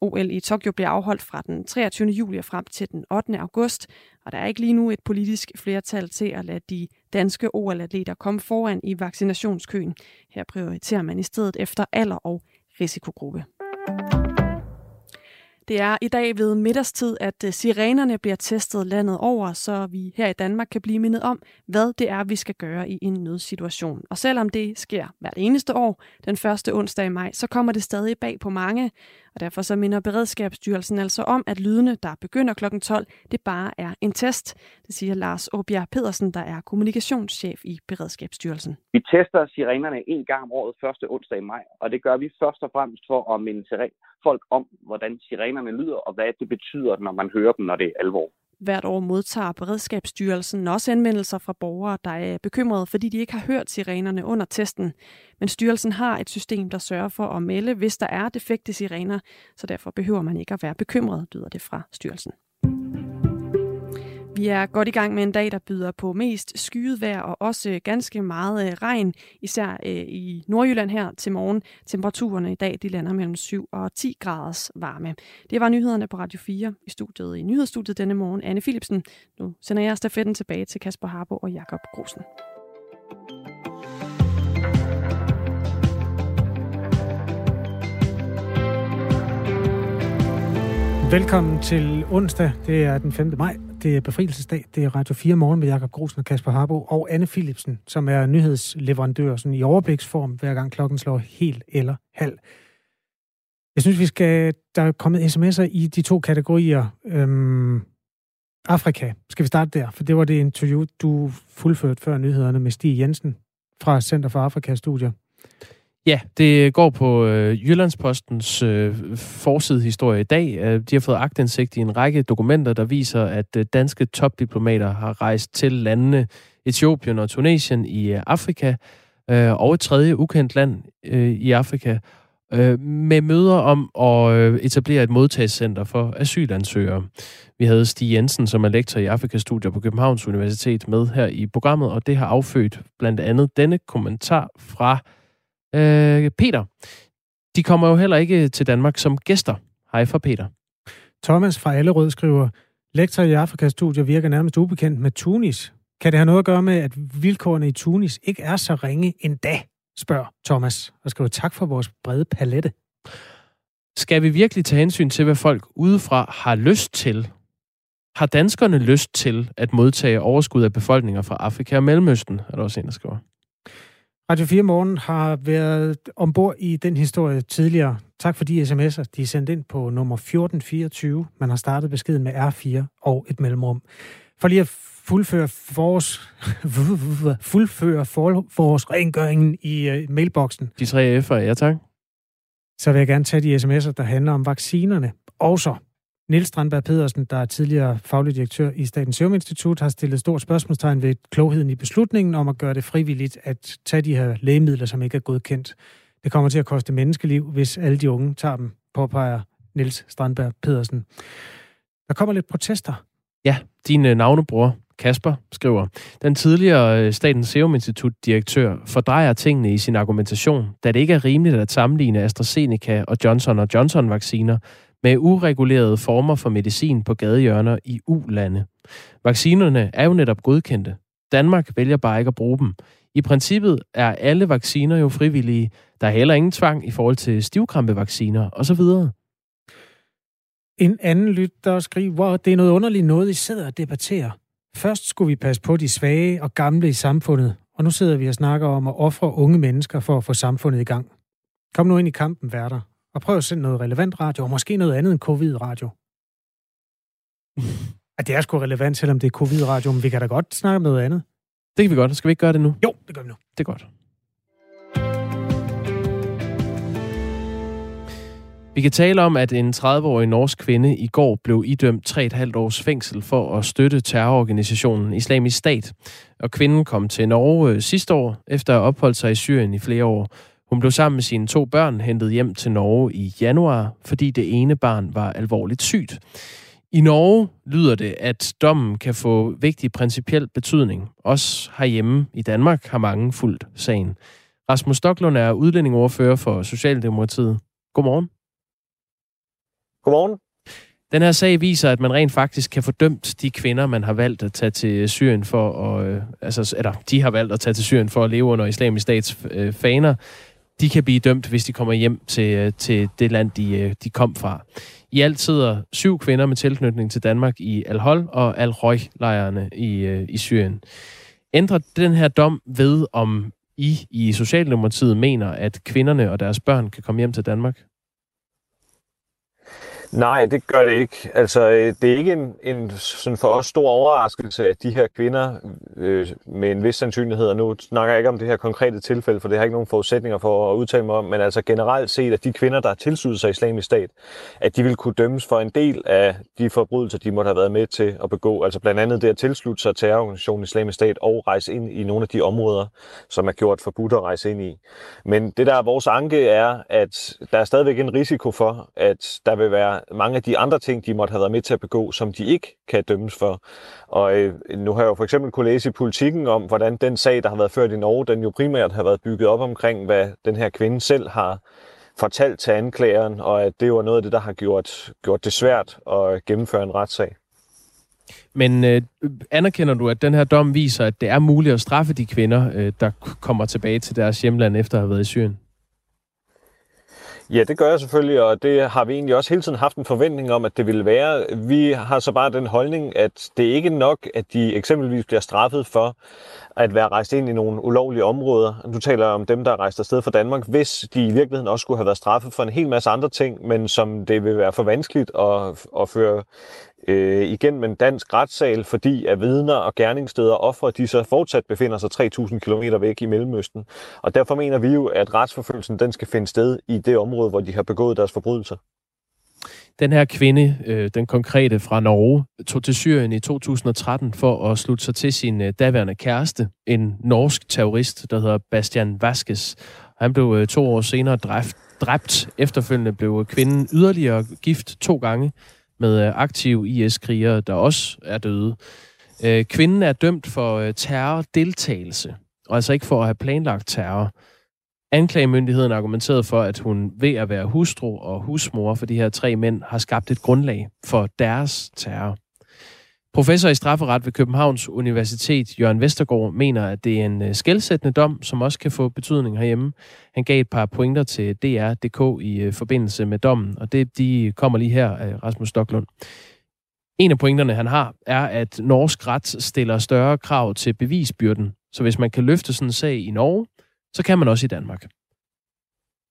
OL i Tokyo bliver afholdt fra den 23. juli og frem til den 8. august, og der er ikke lige nu et politisk flertal til at lade de danske OL-atleter komme foran i vaccinationskøen. Her prioriterer man i stedet efter alder og risikogruppe. Det er i dag ved middagstid, at øh, sirenerne bliver testet landet over, så vi her i Danmark kan blive mindet om, hvad det er, vi skal gøre i en nødsituation. Og selvom det sker hvert eneste år, den første onsdag i maj, så kommer det stadig bag på mange. Og derfor så minder Beredskabsstyrelsen altså om, at lydene, der begynder kl. 12, det bare er en test. Det siger Lars Åbjerg Pedersen, der er kommunikationschef i Beredskabsstyrelsen. Vi tester sirenerne en gang om året første onsdag i maj, og det gør vi først og fremmest for at minde folk om, hvordan sirenerne lyder, og hvad det betyder, når man hører dem, når det er alvor. Hvert år modtager Beredskabsstyrelsen også anmeldelser fra borgere, der er bekymrede, fordi de ikke har hørt sirenerne under testen. Men styrelsen har et system, der sørger for at melde, hvis der er defekte sirener, så derfor behøver man ikke at være bekymret, lyder det fra styrelsen. Vi er godt i gang med en dag, der byder på mest skyet vejr og også ganske meget øh, regn, især øh, i Nordjylland her til morgen. Temperaturerne i dag de lander mellem 7 og 10 graders varme. Det var nyhederne på Radio 4 i studiet i nyhedsstudiet denne morgen. Anne Philipsen. Nu sender jeg stafetten tilbage til Kasper Harbo og Jakob Grosen. Velkommen til onsdag. Det er den 5. maj. Det er befrielsesdag. Det er Radio 4 morgen med Jakob Grosen og Kasper Harbo og Anne Philipsen, som er nyhedsleverandør sådan i overbliksform, hver gang klokken slår helt eller halv. Jeg synes, vi skal... Der er kommet sms'er i de to kategorier. Øhm, Afrika. Skal vi starte der? For det var det interview, du fuldførte før nyhederne med Stig Jensen fra Center for Afrika-studier. Ja, det går på øh, Jyllandspostens øh, forsidehistorie i dag. Øh, de har fået agtindsigt i en række dokumenter, der viser, at øh, danske topdiplomater har rejst til landene Etiopien og Tunesien i øh, Afrika, øh, og et tredje ukendt land øh, i Afrika, øh, med møder om at øh, etablere et modtagscenter for asylansøgere. Vi havde Stig Jensen, som er lektor i Afrikastudier på Københavns Universitet, med her i programmet, og det har affødt blandt andet denne kommentar fra øh, Peter. De kommer jo heller ikke til Danmark som gæster. Hej fra Peter. Thomas fra Allerød skriver, lektor i Afrikastudier virker nærmest ubekendt med Tunis. Kan det have noget at gøre med, at vilkårene i Tunis ikke er så ringe endda, spørger Thomas, og skriver tak for vores brede palette. Skal vi virkelig tage hensyn til, hvad folk udefra har lyst til? Har danskerne lyst til at modtage overskud af befolkninger fra Afrika og Mellemøsten, er der også en, der skriver. Radio 4 Morgen har været ombord i den historie tidligere. Tak for de sms'er, de er sendt ind på nummer 1424. Man har startet beskeden med R4 og et mellemrum. For lige at fuldføre forårs, fuldføre forårsrengøringen i uh, mailboksen. De tre F'er, ja tak. Så vil jeg gerne tage de sms'er, der handler om vaccinerne. Også Niels Strandberg Pedersen, der er tidligere faglig direktør i Statens Serum Institut, har stillet stort spørgsmålstegn ved klogheden i beslutningen om at gøre det frivilligt at tage de her lægemidler, som ikke er godkendt. Det kommer til at koste menneskeliv, hvis alle de unge tager dem, påpeger Niels Strandberg Pedersen. Der kommer lidt protester. Ja, din øh, navnebror, Kasper, skriver, den tidligere øh, Statens Serum Institut-direktør fordrejer tingene i sin argumentation, da det ikke er rimeligt at sammenligne AstraZeneca og Johnson Johnson-vacciner med uregulerede former for medicin på gadehjørner i U-lande. Vaccinerne er jo netop godkendte. Danmark vælger bare ikke at bruge dem. I princippet er alle vacciner jo frivillige. Der er heller ingen tvang i forhold til stivkrampevacciner osv. En anden lytter skriver, det er noget underligt noget, I sidder og debatterer. Først skulle vi passe på de svage og gamle i samfundet, og nu sidder vi og snakker om at ofre unge mennesker for at få samfundet i gang. Kom nu ind i kampen, værter, og prøv at sende noget relevant radio, og måske noget andet end covid-radio. At det er sgu relevant, selvom det er covid-radio, men vi kan da godt snakke om noget andet. Det kan vi godt. Skal vi ikke gøre det nu? Jo, det gør vi nu. Det er godt. Vi kan tale om, at en 30-årig norsk kvinde i går blev idømt 3,5 års fængsel for at støtte terrororganisationen Islamisk Stat. Og kvinden kom til Norge øh, sidste år, efter at have opholdt sig i Syrien i flere år. Hun blev sammen med sine to børn hentet hjem til Norge i januar, fordi det ene barn var alvorligt sygt. I Norge lyder det, at dommen kan få vigtig principiel betydning. Også herhjemme i Danmark har mange fuldt sagen. Rasmus Stoklund er udlændingordfører for Socialdemokratiet. Godmorgen. Godmorgen. Den her sag viser, at man rent faktisk kan få dømt de kvinder, man har valgt at tage til Syrien for at, øh, altså, eller de har valgt at tage til Syrien for at leve under islamisk stats øh, faner. De kan blive dømt, hvis de kommer hjem til, øh, til det land, de, øh, de kom fra. I alt sidder syv kvinder med tilknytning til Danmark i Al-Hol og Al-Roj-lejrene i, øh, i Syrien. Ændrer den her dom ved, om I i Socialdemokratiet mener, at kvinderne og deres børn kan komme hjem til Danmark? Nej, det gør det ikke. Altså, øh, det er ikke en, en sådan for os stor overraskelse, at de her kvinder øh, med en vis sandsynlighed, og nu snakker jeg ikke om det her konkrete tilfælde, for det har ikke nogen forudsætninger for at udtale mig om, men altså generelt set, at de kvinder, der har tilsluttet sig islamisk stat, at de vil kunne dømmes for en del af de forbrydelser, de måtte have været med til at begå. Altså blandt andet det at tilslutte sig terrororganisationen islamisk stat og rejse ind i nogle af de områder, som er gjort forbudt at rejse ind i. Men det der er vores anke er, at der er stadigvæk en risiko for, at der vil være mange af de andre ting, de måtte have været med til at begå, som de ikke kan dømmes for. Og øh, nu har jeg jo for eksempel kunne læse i politikken om, hvordan den sag, der har været ført i Norge, den jo primært har været bygget op omkring, hvad den her kvinde selv har fortalt til anklageren, og at det var noget af det, der har gjort, gjort det svært at gennemføre en retssag. Men øh, anerkender du, at den her dom viser, at det er muligt at straffe de kvinder, øh, der kommer tilbage til deres hjemland efter at have været i Syrien? Ja, det gør jeg selvfølgelig, og det har vi egentlig også hele tiden haft en forventning om, at det ville være. Vi har så bare den holdning, at det ikke er nok, at de eksempelvis bliver straffet for at være rejst ind i nogle ulovlige områder. Du taler om dem, der er rejst afsted fra Danmark, hvis de i virkeligheden også skulle have været straffet for en hel masse andre ting, men som det vil være for vanskeligt at, at føre øh, igennem en dansk retssal, fordi at vidner og gerningssteder og ofre, de så fortsat befinder sig 3.000 km væk i Mellemøsten. Og derfor mener vi jo, at retsforfølgelsen den skal finde sted i det område, hvor de har begået deres forbrydelser. Den her kvinde, øh, den konkrete fra Norge, tog til Syrien i 2013 for at slutte sig til sin øh, daværende kæreste, en norsk terrorist, der hedder Bastian Vaskes. Han blev øh, to år senere dræbt. dræbt. Efterfølgende blev kvinden yderligere gift to gange med øh, aktive IS-krigere, der også er døde. Øh, kvinden er dømt for øh, terrordeltagelse, og altså ikke for at have planlagt terror. Anklagemyndigheden argumenterede for, at hun ved at være hustru og husmor for de her tre mænd har skabt et grundlag for deres terror. Professor i strafferet ved Københavns Universitet, Jørgen Vestergaard, mener, at det er en øh, skældsættende dom, som også kan få betydning herhjemme. Han gav et par pointer til DR.dk i øh, forbindelse med dommen, og det de kommer lige her øh, Rasmus Stocklund. En af pointerne, han har, er, at norsk ret stiller større krav til bevisbyrden. Så hvis man kan løfte sådan en sag i Norge, så kan man også i Danmark.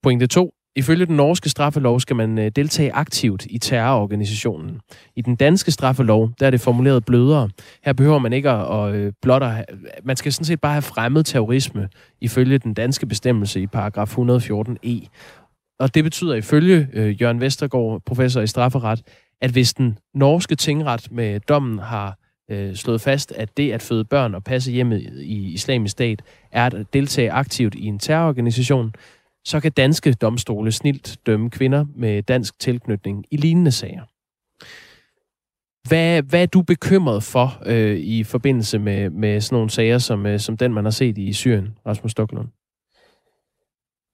Pointe 2. Ifølge den norske straffelov skal man øh, deltage aktivt i terrororganisationen. I den danske straffelov, der er det formuleret blødere. Her behøver man ikke at øh, blotte... Man skal sådan set bare have fremmet terrorisme ifølge den danske bestemmelse i paragraf 114e. E. Og det betyder ifølge øh, Jørgen Vestergaard, professor i strafferet, at hvis den norske tingret med dommen har øh, slået fast, at det at føde børn og passe hjemmet i islamisk stat er at deltage aktivt i en terrororganisation, så kan danske domstole snilt dømme kvinder med dansk tilknytning i lignende sager. Hvad, hvad er du bekymret for øh, i forbindelse med, med sådan nogle sager, som, øh, som den, man har set i Syrien, Rasmus Stoklund?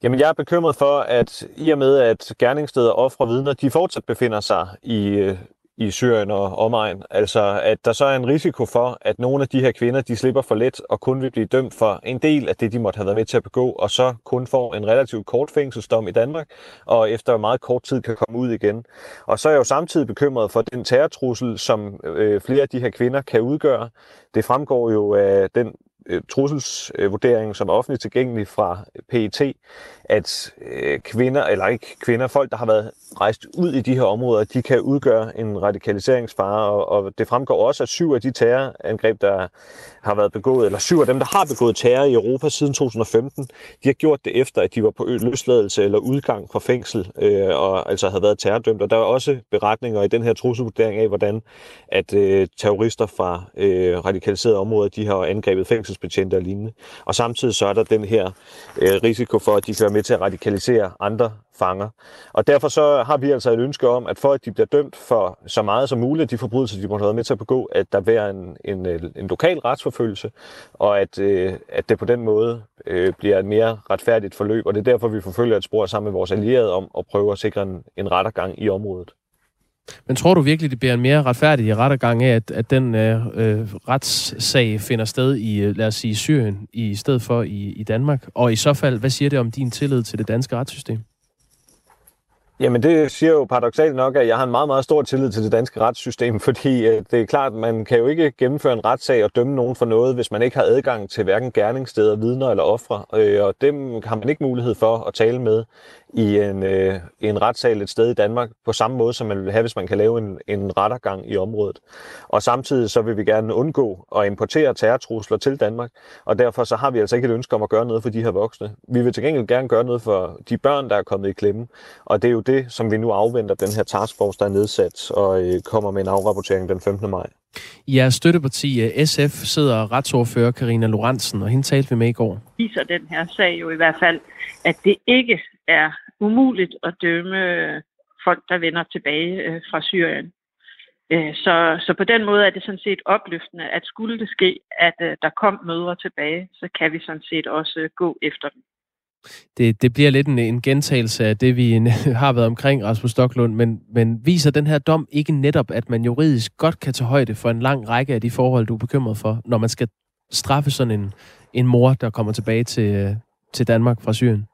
Jamen, jeg er bekymret for, at i og med, at gerningssteder og ofre vidner, de fortsat befinder sig i, øh, i Syrien og omegn. Altså, at der så er en risiko for, at nogle af de her kvinder, de slipper for let og kun vil blive dømt for en del af det, de måtte have været med til at begå, og så kun får en relativt kort fængselsdom i Danmark, og efter meget kort tid kan komme ud igen. Og så er jeg jo samtidig bekymret for den terrortrussel, som øh, flere af de her kvinder kan udgøre. Det fremgår jo af den øh, trusselsvurdering, som er offentligt tilgængelig fra PET, at øh, kvinder, eller ikke kvinder, folk, der har været rejst ud i de her områder, de kan udgøre en radikaliseringsfare, og, og det fremgår også, at syv af de terrorangreb, der har været begået, eller syv af dem, der har begået terror i Europa siden 2015, de har gjort det efter, at de var på løsladelse eller udgang fra fængsel, øh, og altså havde været terrordømt. Og der er også beretninger i den her trusselvurdering af, hvordan at øh, terrorister fra øh, radikaliserede områder, de har angrebet fængsel fængselsbetjente og lignende. Og samtidig så er der den her øh, risiko for, at de kan være med til at radikalisere andre fanger. Og derfor så har vi altså et ønske om, at for at de bliver dømt for så meget som muligt af de forbrydelser, de måtte have været med til at begå, at der være en, en, øh, en lokal retsforfølgelse, og at, øh, at det på den måde øh, bliver et mere retfærdigt forløb. Og det er derfor, vi forfølger et spor sammen med vores allierede om at prøve at sikre en, en rettergang i området. Men tror du virkelig, det bliver en mere retfærdig rettergang af, at, at den øh, øh retssag finder sted i, øh, lad os sige, Syrien, i stedet for i, i Danmark? Og i så fald, hvad siger det om din tillid til det danske retssystem? Jamen det siger jo paradoxalt nok, at jeg har en meget, meget stor tillid til det danske retssystem, fordi øh, det er klart, man kan jo ikke gennemføre en retssag og dømme nogen for noget, hvis man ikke har adgang til hverken gerningssteder, vidner eller ofre. Øh, og dem har man ikke mulighed for at tale med i en, øh, i en retssal et sted i Danmark, på samme måde som man vil have, hvis man kan lave en, en rettergang i området. Og samtidig så vil vi gerne undgå at importere terrortrusler til Danmark, og derfor så har vi altså ikke et ønske om at gøre noget for de her voksne. Vi vil til gengæld gerne gøre noget for de børn, der er kommet i klemme, og det er jo det, som vi nu afventer, den her taskforce, der er nedsat og øh, kommer med en afrapportering den 15. maj. I jeres støtteparti øh, SF sidder retsordfører Karina Lorentzen, og hende talte vi med i går. Viser den her sag jo i hvert fald, at det ikke er umuligt at dømme øh, folk, der vender tilbage øh, fra Syrien. Så, så på den måde er det sådan set opløftende, at skulle det ske, at der kom mødre tilbage, så kan vi sådan set også gå efter dem. Det, det bliver lidt en, en gentagelse af det, vi har været omkring, Rasmus Stocklund, men, men viser den her dom ikke netop, at man juridisk godt kan tage højde for en lang række af de forhold, du er bekymret for, når man skal straffe sådan en, en mor, der kommer tilbage til, øh, til Danmark fra Syrien?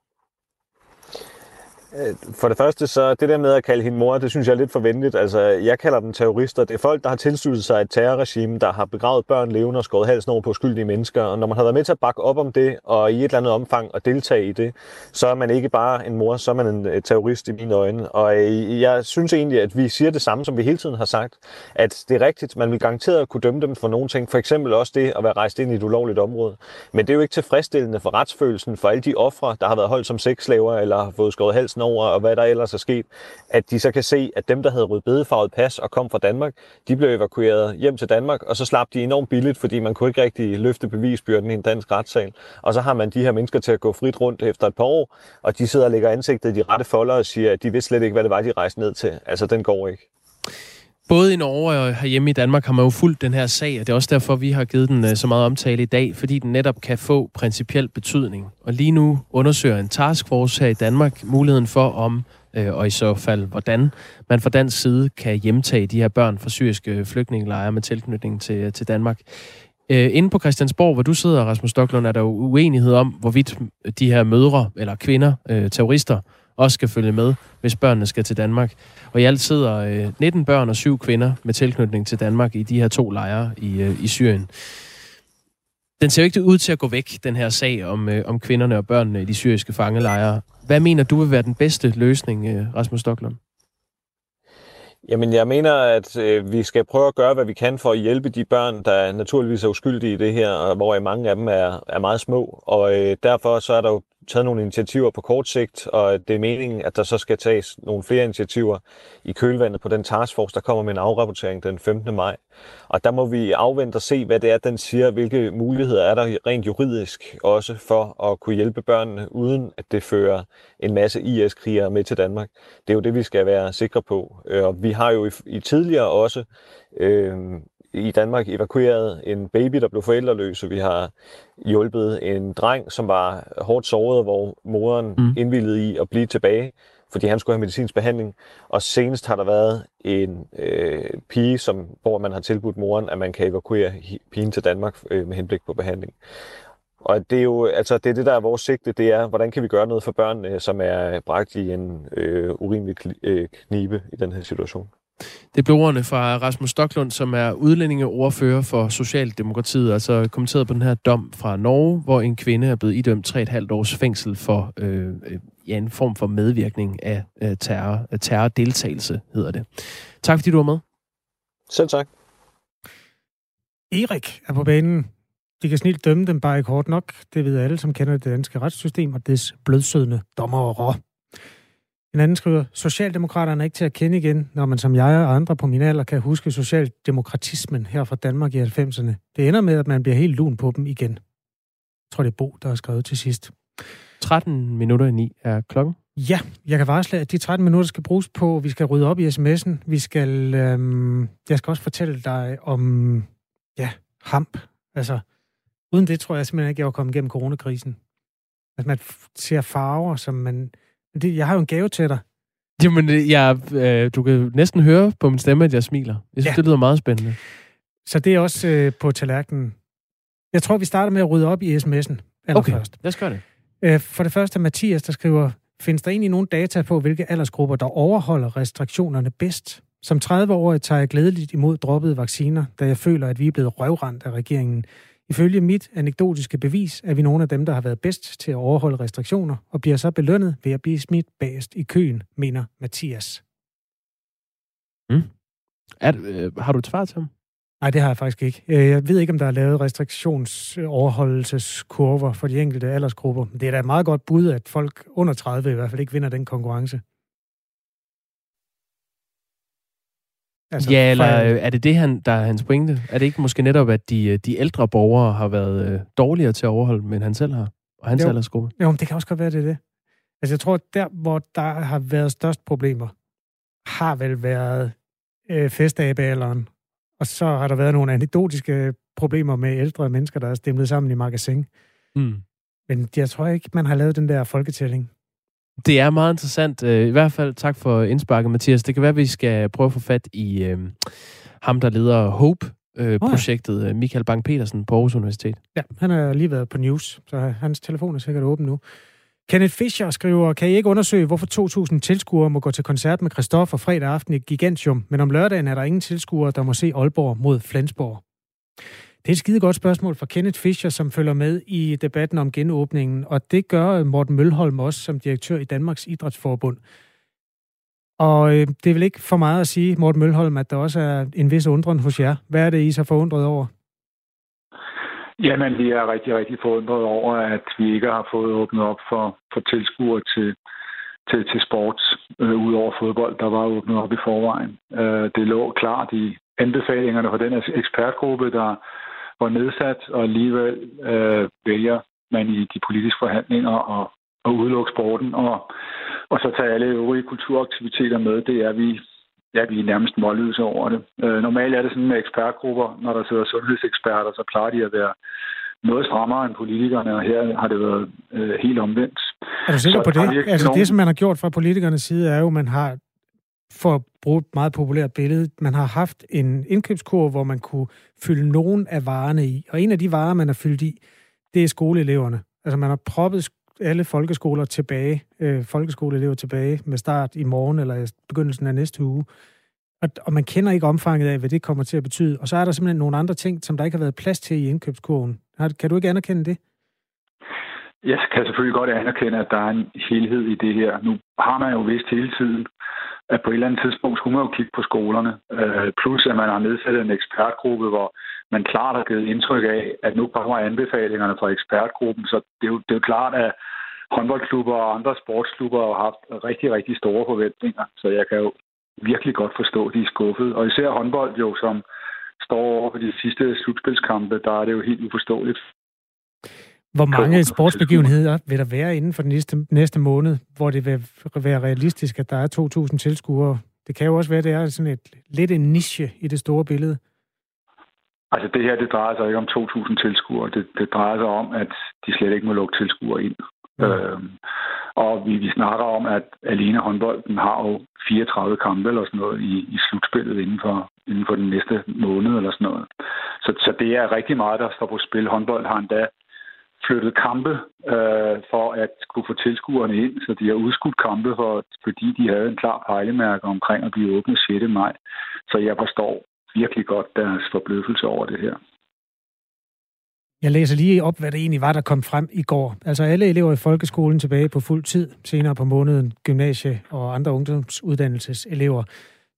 Øh, for det første, så det der med at kalde hende mor, det synes jeg er lidt forventeligt. Altså, jeg kalder dem terrorister. Det er folk, der har tilsluttet sig et terrorregime, der har begravet børn levende og skåret halsen over på skyldige mennesker. Og når man har været med til at bakke op om det, og i et eller andet omfang at deltage i det, så er man ikke bare en mor, så er man en øh, terrorist i mine øjne. Og øh, jeg synes egentlig, at vi siger det samme, som vi hele tiden har sagt, at det er rigtigt, man vil garanteret kunne dømme dem for nogle ting. For eksempel også det at være rejst ind i et ulovligt område. Men det er jo ikke tilfredsstillende for retsfølelsen for alle de ofre, der har været holdt som sexslaver eller har fået skåret halsen over, og hvad der ellers er sket, at de så kan se, at dem, der havde rødbedefarvet pas og kom fra Danmark, de blev evakueret hjem til Danmark, og så slap de enormt billigt, fordi man kunne ikke rigtig løfte bevisbyrden i en dansk retssal. Og så har man de her mennesker til at gå frit rundt efter et par år, og de sidder og lægger ansigtet i de rette folder og siger, at de vidste slet ikke, hvad det var, de rejste ned til. Altså, den går ikke. Både i Norge og herhjemme i Danmark har man jo fulgt den her sag, og det er også derfor, vi har givet den øh, så meget omtale i dag, fordi den netop kan få principiel betydning. Og lige nu undersøger en taskforce her i Danmark muligheden for, om øh, og i så fald hvordan man fra dansk side kan hjemtage de her børn fra syriske flygtningelejre med tilknytning til, øh, til Danmark. Øh, inde på Christiansborg, hvor du sidder, Rasmus Stocklund, er der jo uenighed om, hvorvidt de her mødre eller kvinder, terrorister, også skal følge med, hvis børnene skal til Danmark. Og i alt sidder øh, 19 børn og 7 kvinder med tilknytning til Danmark i de her to lejre i, øh, i Syrien. Den ser jo ikke ud til at gå væk, den her sag om, øh, om kvinderne og børnene i de syriske fangelejre. Hvad mener du vil være den bedste løsning, øh, Rasmus Stocklund? Jamen, jeg mener, at øh, vi skal prøve at gøre, hvad vi kan for at hjælpe de børn, der naturligvis er uskyldige i det her, og hvor mange af dem er, er meget små. Og øh, derfor så er der jo taget nogle initiativer på kort sigt, og det er meningen, at der så skal tages nogle flere initiativer i kølvandet på den taskforce, der kommer med en afrapportering den 15. maj. Og der må vi afvente og se, hvad det er, den siger, hvilke muligheder er der rent juridisk også for at kunne hjælpe børnene, uden at det fører en masse IS-krigere med til Danmark. Det er jo det, vi skal være sikre på. Øh, og vi har jo i, i tidligere også øh, i Danmark evakueret en baby, der blev forældreløs, og vi har hjulpet en dreng, som var hårdt såret, hvor moderen mm. indvillede i at blive tilbage, fordi han skulle have medicinsk behandling. Og senest har der været en øh, pige, som, hvor man har tilbudt moren, at man kan evakuere pigen til Danmark øh, med henblik på behandling. Og det er jo, altså det er det, der er vores sigte, det er, hvordan kan vi gøre noget for børn, som er bragt i en øh, urimelig øh, knibe i den her situation. Det blev ordene fra Rasmus Stocklund, som er udlændingeordfører for Socialdemokratiet, altså kommenteret på den her dom fra Norge, hvor en kvinde er blevet idømt 3,5 års fængsel for øh, øh, ja, en form for medvirkning af øh, terror, terrordeltagelse, hedder det. Tak fordi du var med. Selv tak. Erik er på banen. De kan snilt dømme dem bare ikke hårdt nok. Det ved alle, som kender det danske retssystem og dets blødsødende dommere. En anden skriver, Socialdemokraterne er ikke til at kende igen, når man som jeg og andre på min alder kan huske socialdemokratismen her fra Danmark i 90'erne. Det ender med, at man bliver helt lun på dem igen. Jeg tror, det er Bo, der har skrevet til sidst. 13 minutter i 9 er klokken. Ja, jeg kan varsle, at de 13 minutter skal bruges på, vi skal rydde op i sms'en. Vi skal, øhm, jeg skal også fortælle dig om, ja, hamp. Altså, uden det tror jeg simpelthen ikke, jeg var kommet igennem coronakrisen. Altså, man ser farver, som man det, jeg har jo en gave til dig. Jamen, øh, jeg, øh, du kan næsten høre på min stemme, at jeg smiler. Jeg synes, ja. det lyder meget spændende. Så det er også øh, på tallerkenen. Jeg tror, vi starter med at rydde op i sms'en. Okay, lad os gøre det. Øh, for det første Mathias, der skriver, findes der egentlig nogen data på, hvilke aldersgrupper, der overholder restriktionerne bedst? Som 30-årig tager jeg glædeligt imod droppede vacciner, da jeg føler, at vi er blevet røvrendt af regeringen. Ifølge mit anekdotiske bevis er vi nogle af dem, der har været bedst til at overholde restriktioner, og bliver så belønnet ved at blive smidt bagest i køen, mener Mathias. Mm. Er, øh, har du et svar til ham? Nej, det har jeg faktisk ikke. Øh, jeg ved ikke, om der er lavet restriktionsoverholdelseskurver for de enkelte aldersgrupper. Det er da et meget godt bud, at folk under 30 i hvert fald ikke vinder den konkurrence. Altså, ja, eller fejl. er det det, han, der er hans pointe? Er det ikke måske netop, at de, de ældre borgere har været øh, dårligere til at overholde, men han selv har? Og hans jo, aldersgruppe? Jo, men det kan også godt være, det er det. Altså, jeg tror, der, hvor der har været størst problemer, har vel været øh, festabealderen. Og så har der været nogle anekdotiske problemer med ældre mennesker, der er stemlet sammen i magasin. Mm. Men jeg tror ikke, man har lavet den der folketælling. Det er meget interessant. Øh, I hvert fald tak for indsparket, Mathias. Det kan være, at vi skal prøve at få fat i øh, ham, der leder HOPE-projektet, øh, Michael Bang-Petersen på Aarhus Universitet. Ja, han har lige været på news, så hans telefon er sikkert åben nu. Kenneth Fischer skriver, kan I ikke undersøge, hvorfor 2.000 tilskuere må gå til koncert med Christoffer fredag aften i Gigantium, men om lørdagen er der ingen tilskuere, der må se Aalborg mod Flensborg? Det er et skide godt spørgsmål fra Kenneth Fischer, som følger med i debatten om genåbningen, og det gør øh, Morten Mølholm også som direktør i Danmarks Idrætsforbund. Og øh, det er vel ikke for meget at sige, Morten Mølholm, at der også er en vis undren hos jer. Hvad er det, I så forundret over? Jamen, vi er rigtig, rigtig forundret over, at vi ikke har fået åbnet op for, for tilskuere til, til, til sport, øh, ud over fodbold, der var åbnet op i forvejen. Øh, det lå klart i anbefalingerne fra den ekspertgruppe, der var nedsat, og alligevel øh, vælger man i de politiske forhandlinger at, at udelukke sporten og, og så tage alle øvrige kulturaktiviteter med. Det er vi ja, vi er nærmest målløse over det. Øh, normalt er det sådan med ekspertgrupper, når der sidder sundhedseksperter, så plejer de at være noget strammere end politikerne, og her har det været øh, helt omvendt. Er du sikker så, på det? Altså nogen... det, som man har gjort fra politikernes side, er jo, at man har, for at bruge et meget populært billede, man har haft en indkøbskurv, hvor man kunne fylde nogen af varerne i. Og en af de varer, man har fyldt i, det er skoleeleverne. Altså man har proppet alle folkeskoler tilbage, øh, folkeskoleelever tilbage med start i morgen eller i begyndelsen af næste uge. Og, og man kender ikke omfanget af, hvad det kommer til at betyde. Og så er der simpelthen nogle andre ting, som der ikke har været plads til i indkøbskurven. Kan du ikke anerkende det? Jeg kan selvfølgelig godt anerkende, at der er en helhed i det her. Nu har man jo vist hele tiden, at på et eller andet tidspunkt skulle man jo kigge på skolerne. Øh, plus at man har nedsat en ekspertgruppe, hvor man klart har givet indtryk af, at nu kommer anbefalingerne fra ekspertgruppen. Så det er jo, det er jo klart, at håndboldklubber og andre sportsklubber har haft rigtig, rigtig store forventninger. Så jeg kan jo virkelig godt forstå, at de er skuffet. Og især håndbold jo, som står over for de sidste slutspilskampe, der er det jo helt uforståeligt. Hvor mange sportsbegivenheder vil der være inden for den næste, næste måned, hvor det vil være realistisk, at der er 2.000 tilskuere? Det kan jo også være, at det er sådan et, lidt en niche i det store billede. Altså det her, det drejer sig ikke om 2.000 tilskuere. Det, det drejer sig om, at de slet ikke må lukke tilskuere ind. Ja. Øhm, og vi, vi snakker om, at alene håndbolden har jo 34 kampe eller sådan noget i, i slutspillet inden for, inden for den næste måned eller sådan noget. Så, så det er rigtig meget, der står på spil. Håndbold har endda flyttet kampe øh, for at kunne få tilskuerne ind, så de har udskudt kampe, for, fordi de havde en klar pejlemærke omkring at blive åbnet 6. maj. Så jeg forstår virkelig godt deres forbløffelse over det her. Jeg læser lige op, hvad det egentlig var, der kom frem i går. Altså alle elever i folkeskolen tilbage på fuld tid, senere på måneden gymnasie og andre ungdomsuddannelseselever.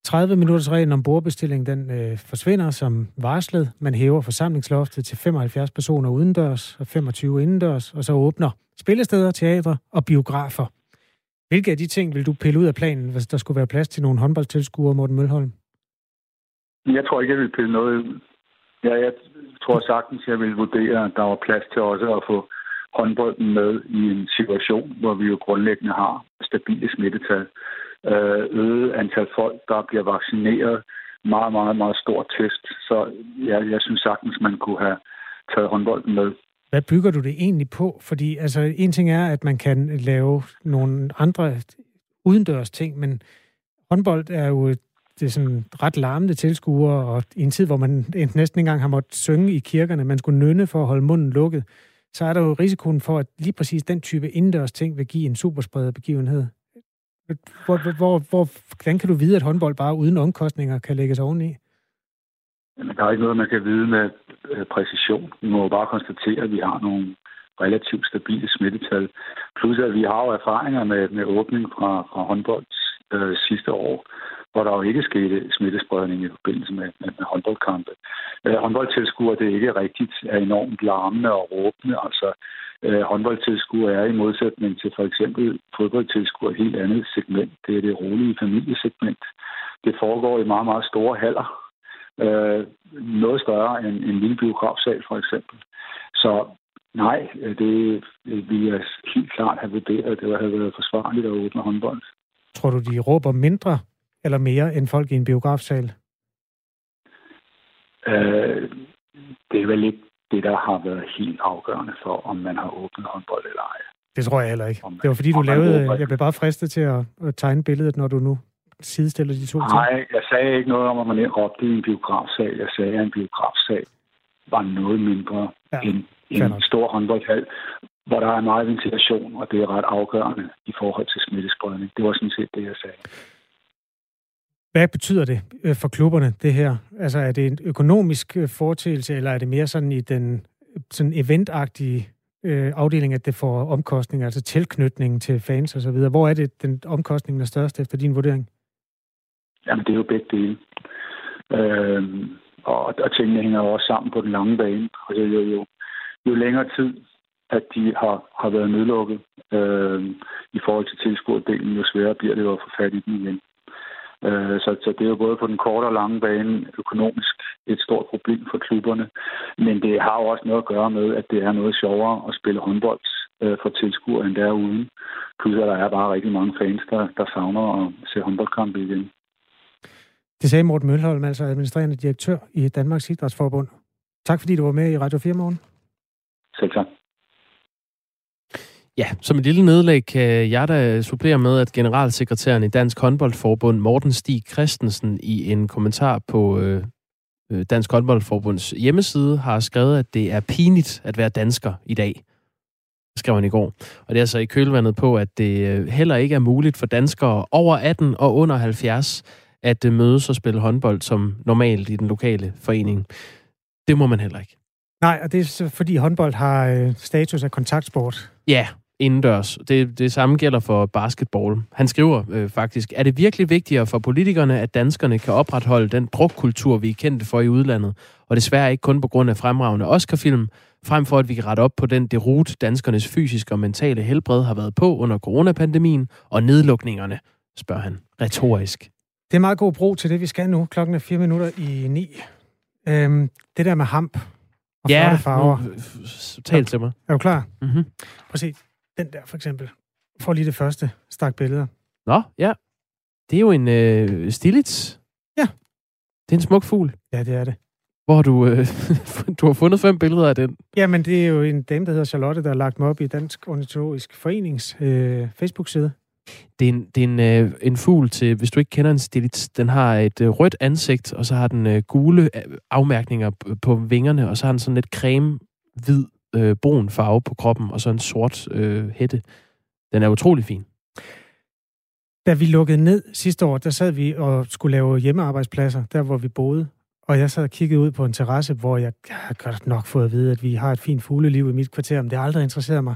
30 minutters reglen om bordbestilling, den øh, forsvinder som varslet. Man hæver forsamlingsloftet til 75 personer udendørs og 25 indendørs, og så åbner spillesteder, teatre og biografer. Hvilke af de ting vil du pille ud af planen, hvis der skulle være plads til nogle håndboldtilskuere, Morten Mølholm? Jeg tror ikke, jeg vil pille noget ud. Ja, jeg tror sagtens, jeg vil vurdere, at der var plads til også at få håndbolden med i en situation, hvor vi jo grundlæggende har stabile smittetal. Øh, øget antal folk, der bliver vaccineret, meget, meget, meget stor test. Så ja, jeg synes sagtens, man kunne have taget håndbolden med. Hvad bygger du det egentlig på? Fordi altså, en ting er, at man kan lave nogle andre udendørs ting, men håndbold er jo det er sådan ret larmende tilskuere, og i en tid, hvor man næsten ikke engang har måttet synge i kirkerne, man skulle nynne for at holde munden lukket, så er der jo risikoen for, at lige præcis den type indendørs ting vil give en superspredet begivenhed. Hvor, hvor, hvor, hvordan kan du vide, at håndbold bare uden omkostninger kan lægges oveni? Jamen, der er ikke noget, man kan vide med øh, præcision. Vi må jo bare konstatere, at vi har nogle relativt stabile smittetal. Plus at vi har jo erfaringer med, med åbning fra, fra håndbold øh, sidste år, hvor der jo ikke skete smittespredning i forbindelse med, med, med håndboldkampe. Øh, håndboldtilskuer, det er ikke rigtigt, er enormt larmende og råbende. Altså, øh, håndboldtilskuer er i modsætning til for eksempel fodboldtilskuer et helt andet segment. Det er det rolige familiesegment. Det foregår i meget, meget store haller. Øh, noget større end en lille biografsal, for eksempel. Så nej, det vi er helt klart have vurderet, at det havde været forsvarligt at åbne håndbold. Tror du, de råber mindre eller mere end folk i en biografsal? Øh, det er vel ikke det, der har været helt afgørende for, om man har åbnet håndbold eller ej. Det tror jeg heller ikke. Man, det var fordi, du lavede... Jeg blev bare fristet til at, at tegne billedet, når du nu sidestiller de to ting. Nej, jeg sagde ikke noget om, at man ikke råbte i en biografsal. Jeg sagde, at en biografsal var noget mindre ja, end en stor håndboldhal. hvor der er meget ventilation, og det er ret afgørende i forhold til smittespredning. Det var sådan set det, jeg sagde. Hvad betyder det øh, for klubberne, det her? Altså, er det en økonomisk øh, foretagelse, eller er det mere sådan i den sådan eventagtige øh, afdeling, at det får omkostninger, altså tilknytningen til fans og så videre? Hvor er det, den omkostning er størst efter din vurdering? Jamen, det er jo begge dele. Øh, og, og tingene hænger jo også sammen på den lange bane. Og det er jo, jo, jo længere tid, at de har, har været nedlukket øh, i forhold til tilskuerdelen, jo sværere bliver det jo at få fat i dem igen. Øh, så, så det er jo både på den korte og lange bane økonomisk et stort problem for klubberne, men det har jo også noget at gøre med, at det er noget sjovere at spille håndbold øh, for tilskuere, end der uden. Plus at der er bare rigtig mange fans, der, der savner at se håndboldkampe igen. Det sagde Morten Mølholm, altså administrerende direktør i Danmarks Idrætsforbund. Tak fordi du var med i Radio 4 morgen. Selv tak. Ja, som et lille nedlæg kan jeg da supplere med, at generalsekretæren i Dansk Håndboldforbund, Morten Stig Christensen, i en kommentar på øh, øh, Dansk Håndboldforbunds hjemmeside, har skrevet, at det er pinligt at være dansker i dag. skrev han i går. Og det er altså i kølvandet på, at det øh, heller ikke er muligt for danskere over 18 og under 70 at øh, mødes og spille håndbold som normalt i den lokale forening. Det må man heller ikke. Nej, og det er fordi håndbold har status af kontaktsport. Ja, indendørs. Det, det samme gælder for basketball. Han skriver øh, faktisk, er det virkelig vigtigere for politikerne, at danskerne kan opretholde den drukkultur, vi er kendte for i udlandet, og desværre ikke kun på grund af fremragende Oscar-film, frem for at vi kan rette op på den derute, danskernes fysiske og mentale helbred har været på under coronapandemien og nedlukningerne, spørger han retorisk. Det er meget god brug til det, vi skal nu. Klokken er fire minutter i ni. Øhm, det der med hamp og ja, farver. tal til mig. Er du klar? Mm-hmm. Prøv at se. Den der, for eksempel. Får lige det første stak billeder. Nå, ja. Det er jo en øh, stilits. Ja. Det er en smuk fugl. Ja, det er det. Hvor du, øh, du har fundet fem billeder af den. Jamen, det er jo en dame, der hedder Charlotte, der har lagt mig op i Dansk Ornitologisk Forenings øh, Facebook-side. Det er, en, det er en, øh, en fugl til, hvis du ikke kender en stilits, den har et øh, rødt ansigt, og så har den øh, gule øh, afmærkninger på vingerne, og så har den sådan lidt creme-hvid øh, brun farve på kroppen, og så en sort øh, hætte. Den er utrolig fin. Da vi lukkede ned sidste år, der sad vi og skulle lave hjemmearbejdspladser, der hvor vi boede. Og jeg sad og kiggede ud på en terrasse, hvor jeg, jeg har godt nok fået at vide, at vi har et fint fugleliv i mit kvarter, men det har aldrig interesseret mig.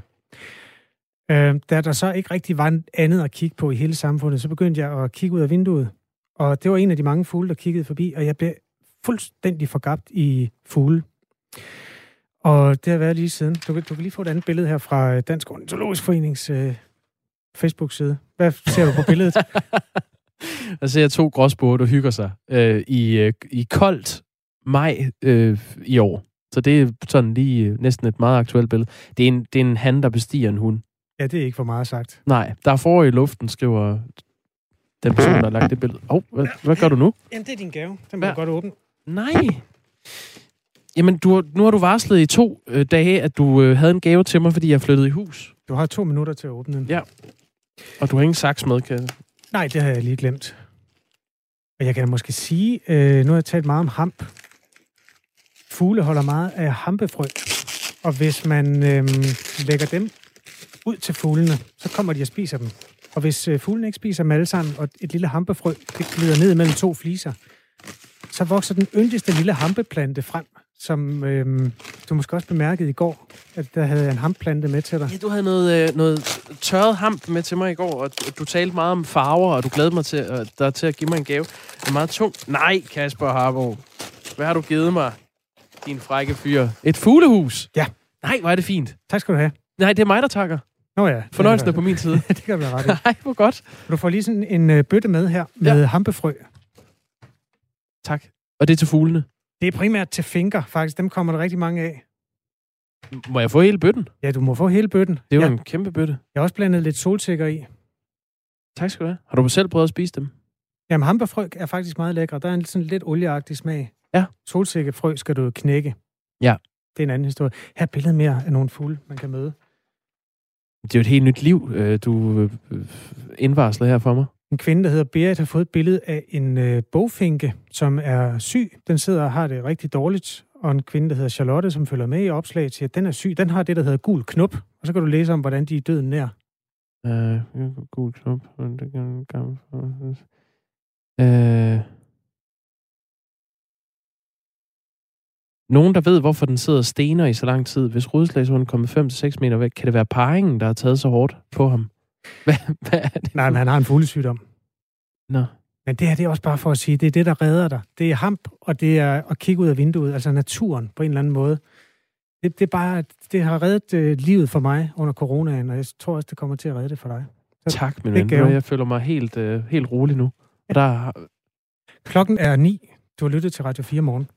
Øh, da der så ikke rigtig var andet at kigge på i hele samfundet, så begyndte jeg at kigge ud af vinduet. Og det var en af de mange fugle, der kiggede forbi, og jeg blev fuldstændig forgabt i fugle. Og det har været lige siden. Du, du kan lige få et andet billede her fra øh, Dansk Ornitologisk Forenings øh, Facebook-side. Hvad ser du på billedet? der ser jeg to gråsbuer, der hygger sig øh, i, øh, i koldt maj øh, i år. Så det er sådan lige øh, næsten et meget aktuelt billede. Det er, en, det er en han, der bestiger en hund. Ja, det er ikke for meget sagt. Nej, der er for i luften, skriver den person, der har lagt det billede. Åh, oh, hvad, hvad gør du nu? Jamen, det er din gave. Den må ja. du godt åbne. Nej. Jamen, du, nu har du varslet i to øh, dage, at du øh, havde en gave til mig, fordi jeg flyttede i hus. Du har to minutter til at åbne den. Ja. Og du har ingen saks med, kan Nej, det har jeg lige glemt. Og jeg kan måske sige, øh, nu har jeg talt meget om hamp. Fugle holder meget af hampefrø. Og hvis man øh, lægger dem ud til fuglene, så kommer de og spiser dem. Og hvis øh, fuglene ikke spiser dem alle sammen, og et lille hampefrø det glider ned mellem to fliser, så vokser den yndigste lille hampeplante frem som øhm, du måske også bemærkede i går, at der havde jeg en hampplante med til dig. Ja, du havde noget, øh, noget tørret hamp med til mig i går, og du talte meget om farver, og du glædede mig til, øh, dig til at give mig en gave. Det er meget tung. Nej, Kasper Harbo. Hvad har du givet mig, din frække fyr? Et fuglehus? Ja. Nej, hvor er det fint. Tak skal du have. Nej, det er mig, der takker. Nå ja. Fornøjelsen er på min side. det kan være ret Nej, hvor godt. Du får lige sådan en øh, bøtte med her, med ja. hampefrø. Tak. Og det er til fuglene? Det er primært til finker, faktisk. Dem kommer der rigtig mange af. Må jeg få hele bøtten? Ja, du må få hele bøtten. Det er jo ja. en kæmpe bøtte. Jeg har også blandet lidt solsikker i. Tak skal du have. Har du selv prøvet at spise dem? Jamen, hamperfrø er faktisk meget lækre. Der er en sådan lidt olieagtig smag. Ja. Solsikkefrø skal du knække. Ja. Det er en anden historie. Her er billedet mere af nogle fugle, man kan møde. Det er jo et helt nyt liv, øh, du øh, indvarsler her for mig. En kvinde, der hedder Berit, har fået et billede af en øh, bogfinke, som er syg. Den sidder og har det rigtig dårligt, og en kvinde, der hedder Charlotte, som følger med i opslaget, siger, at den er syg. Den har det, der hedder gul knop. Og så kan du læse om, hvordan de er døden nær. Øh, gul knop. Det kan gammel. Øh, Nogen, der ved, hvorfor den sidder stener i så lang tid. Hvis rudslagshunden er kommet 5-6 meter væk, kan det være parringen, der har taget så hårdt på ham? Hvad, hvad er det? Nej, men han har en fuglesygdom. Nå. Men det her, det er også bare for at sige, det er det, der redder dig. Det er hamp, og det er at kigge ud af vinduet, altså naturen på en eller anden måde. Det, det, er bare, det har reddet øh, livet for mig under coronaen, og jeg tror også, det kommer til at redde det for dig. Så tak, min ven. Jeg føler mig helt, øh, helt rolig nu. Og der... Klokken er ni. Du har lyttet til Radio 4 morgen.